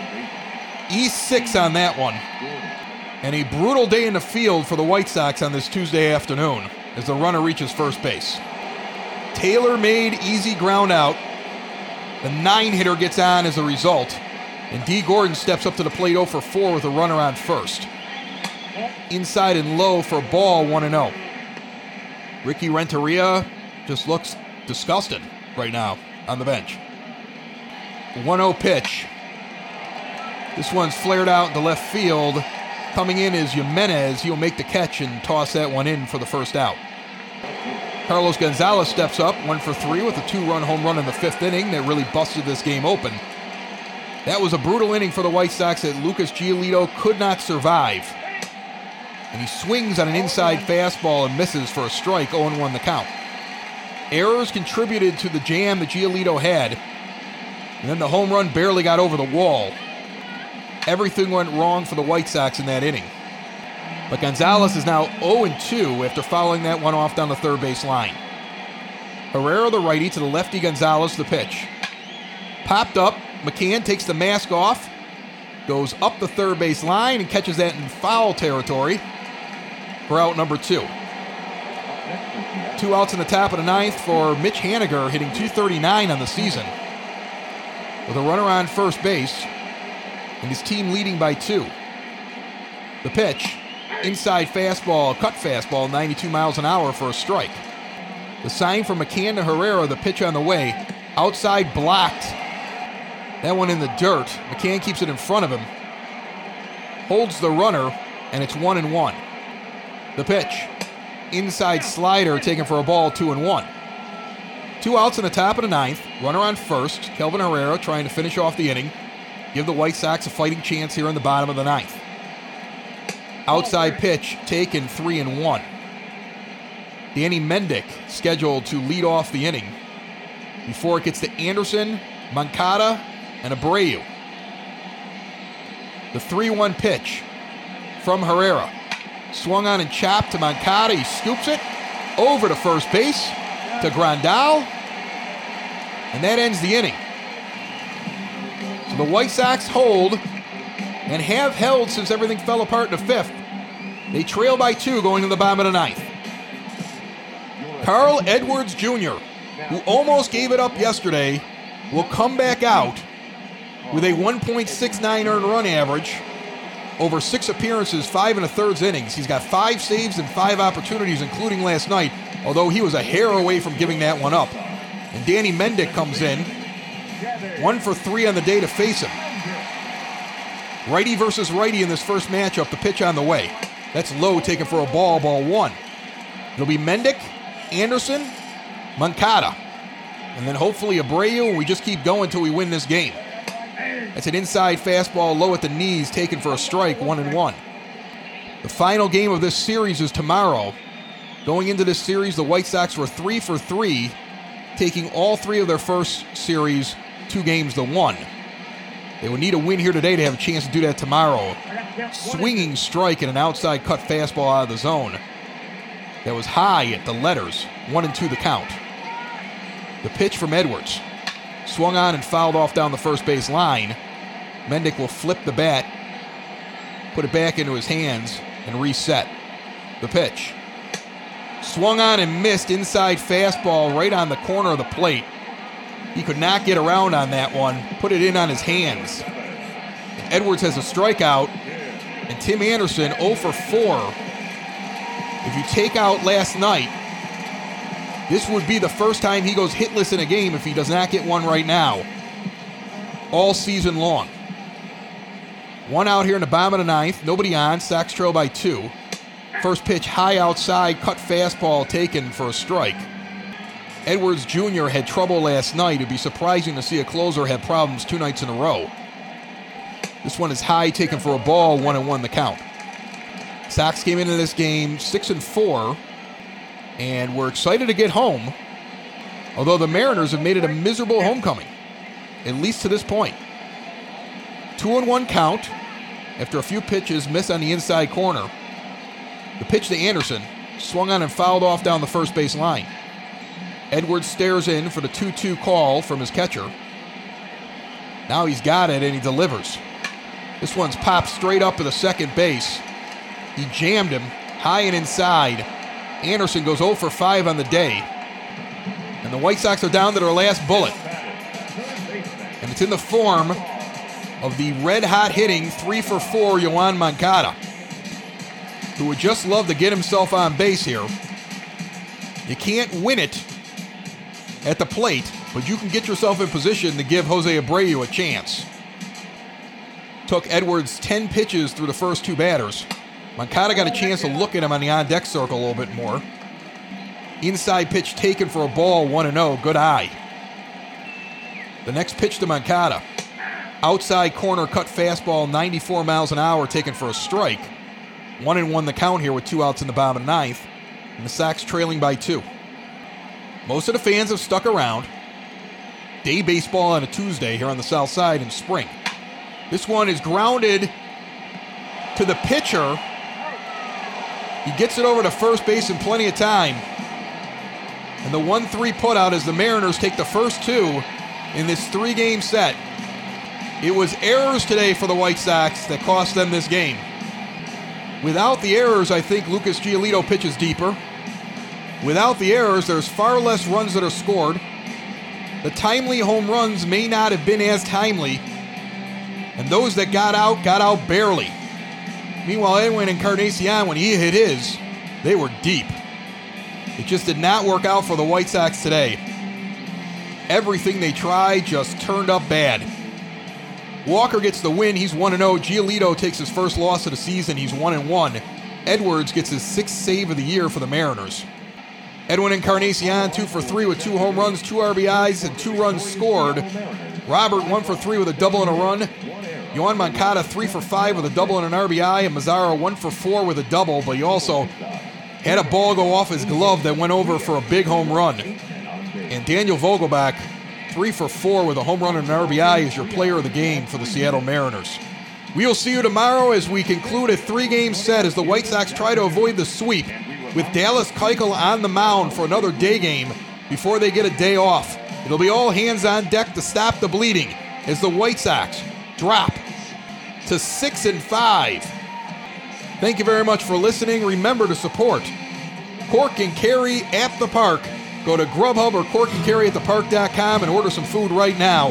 E6 on that one. And a brutal day in the field for the White Sox on this Tuesday afternoon as the runner reaches first base. Taylor made easy ground out. The nine hitter gets on as a result. And Dee Gordon steps up to the plate 0 for 4 with a runner on first. Inside and low for ball 1 0. Ricky Renteria just looks disgusted right now on the bench. 1 0 pitch. This one's flared out into left field. Coming in is Jimenez. He'll make the catch and toss that one in for the first out. Carlos Gonzalez steps up, one for three with a two run home run in the fifth inning that really busted this game open. That was a brutal inning for the White Sox that Lucas Giolito could not survive. And he swings on an inside fastball and misses for a strike, 0 1 the count. Errors contributed to the jam that Giolito had, and then the home run barely got over the wall. Everything went wrong for the White Sox in that inning. But Gonzalez is now 0 2 after fouling that one off down the third base line. Herrera, the righty, to the lefty Gonzalez, the pitch. Popped up. McCann takes the mask off, goes up the third base line, and catches that in foul territory for out number two. Two outs in the top of the ninth for Mitch Haniger, hitting 239 on the season. With a runner on first base, and his team leading by two. The pitch, inside fastball, cut fastball, 92 miles an hour for a strike. The sign from McCann to Herrera, the pitch on the way, outside blocked. That one in the dirt. McCann keeps it in front of him, holds the runner, and it's one and one. The pitch, inside slider taken for a ball, two and one. Two outs in the top of the ninth. Runner on first. Kelvin Herrera trying to finish off the inning. Give the White Sox a fighting chance here in the bottom of the ninth. Outside pitch taken three and one. Danny Mendick scheduled to lead off the inning before it gets to Anderson, Moncada, and Abreu. The 3 1 pitch from Herrera. Swung on and chopped to Moncada. He scoops it over to first base to Grandal. And that ends the inning. So the White Sox hold and have held since everything fell apart in the fifth. They trail by two going to the bottom of the ninth. Carl Edwards Jr., who almost gave it up yesterday, will come back out with a 1.69 earned run average over six appearances, five and a thirds innings. He's got five saves and five opportunities, including last night, although he was a hair away from giving that one up. And Danny Mendick comes in, one for three on the day to face him. Righty versus righty in this first matchup, the pitch on the way. That's low, taken for a ball, ball one. It'll be Mendick, Anderson, Moncada, and then hopefully Abreu, and we just keep going until we win this game. That's an inside fastball low at the knees, taken for a strike, one and one. The final game of this series is tomorrow. Going into this series, the White Sox were three for three, taking all three of their first series two games to one. They would need a win here today to have a chance to do that tomorrow. Swinging strike and an outside cut fastball out of the zone. That was high at the letters, one and two the count. The pitch from Edwards. Swung on and fouled off down the first base line. Mendick will flip the bat, put it back into his hands, and reset. The pitch. Swung on and missed inside fastball right on the corner of the plate. He could not get around on that one, put it in on his hands. Edwards has a strikeout, and Tim Anderson 0 for 4. If you take out last night, this would be the first time he goes hitless in a game if he does not get one right now. All season long. One out here in the bottom of the ninth. Nobody on. Sox trail by two. First pitch high outside, cut fastball taken for a strike. Edwards Jr. had trouble last night. It'd be surprising to see a closer have problems two nights in a row. This one is high, taken for a ball, one and one the count. Sox came into this game six and four, and we're excited to get home. Although the Mariners have made it a miserable homecoming, at least to this point. Two and one count after a few pitches missed on the inside corner. The pitch to Anderson swung on and fouled off down the first base line. Edwards stares in for the 2 2 call from his catcher. Now he's got it and he delivers. This one's popped straight up to the second base. He jammed him high and inside. Anderson goes 0 for 5 on the day. And the White Sox are down to their last bullet. And it's in the form of the red hot hitting 3 for 4 Yoan Moncada, who would just love to get himself on base here. You can't win it at the plate, but you can get yourself in position to give Jose Abreu a chance. Took Edwards 10 pitches through the first two batters. Moncada got a chance to look at him on the on deck circle a little bit more. Inside pitch taken for a ball, 1 0. Good eye. The next pitch to Moncada. Outside corner cut fastball, 94 miles an hour, taken for a strike. 1 and 1 the count here with two outs in the bottom of ninth. And the Sox trailing by two. Most of the fans have stuck around. Day baseball on a Tuesday here on the south side in spring. This one is grounded to the pitcher. He gets it over to first base in plenty of time. And the 1 3 putout as the Mariners take the first two in this three game set. It was errors today for the White Sox that cost them this game. Without the errors, I think Lucas Giolito pitches deeper. Without the errors, there's far less runs that are scored. The timely home runs may not have been as timely, and those that got out got out barely. Meanwhile, Edwin and Encarnacion, when he hit his, they were deep. It just did not work out for the White Sox today. Everything they tried just turned up bad. Walker gets the win. He's 1 0. Giolito takes his first loss of the season. He's 1 1. Edwards gets his sixth save of the year for the Mariners. Edwin Encarnacion, 2 for 3 with two home runs, two RBIs, and two runs scored. Robert, 1 for 3 with a double and a run. Yoan Moncada, 3 for 5 with a double and an RBI. And Mazara, 1 for 4 with a double, but he also had a ball go off his glove that went over for a big home run. And Daniel Vogelbach, three for four with a home run and an RBI, is your player of the game for the Seattle Mariners. We'll see you tomorrow as we conclude a three game set as the White Sox try to avoid the sweep with Dallas Keuchel on the mound for another day game before they get a day off. It'll be all hands on deck to stop the bleeding as the White Sox drop to 6 and 5. Thank you very much for listening. Remember to support Cork and Kerry at the park. Go to Grubhub or Cork and Kerry at the park.com and order some food right now.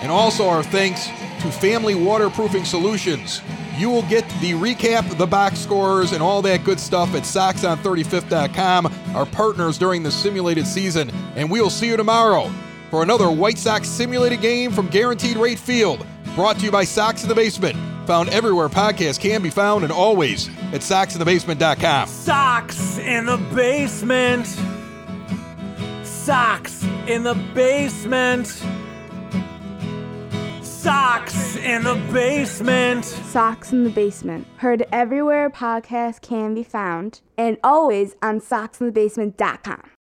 And also our thanks to Family Waterproofing Solutions. You will get the recap, the box scores, and all that good stuff at SoxOn35th.com, our partners during the simulated season. And we'll see you tomorrow for another White Sox simulated game from Guaranteed Rate Field, brought to you by Sox in the Basement. Found everywhere podcasts can be found and always at SoxInTheBasement.com. Sox in the basement. Sox in the basement. Sox in the basement. Sox in the Basement. Heard everywhere podcasts can be found and always on soxinthebasement.com.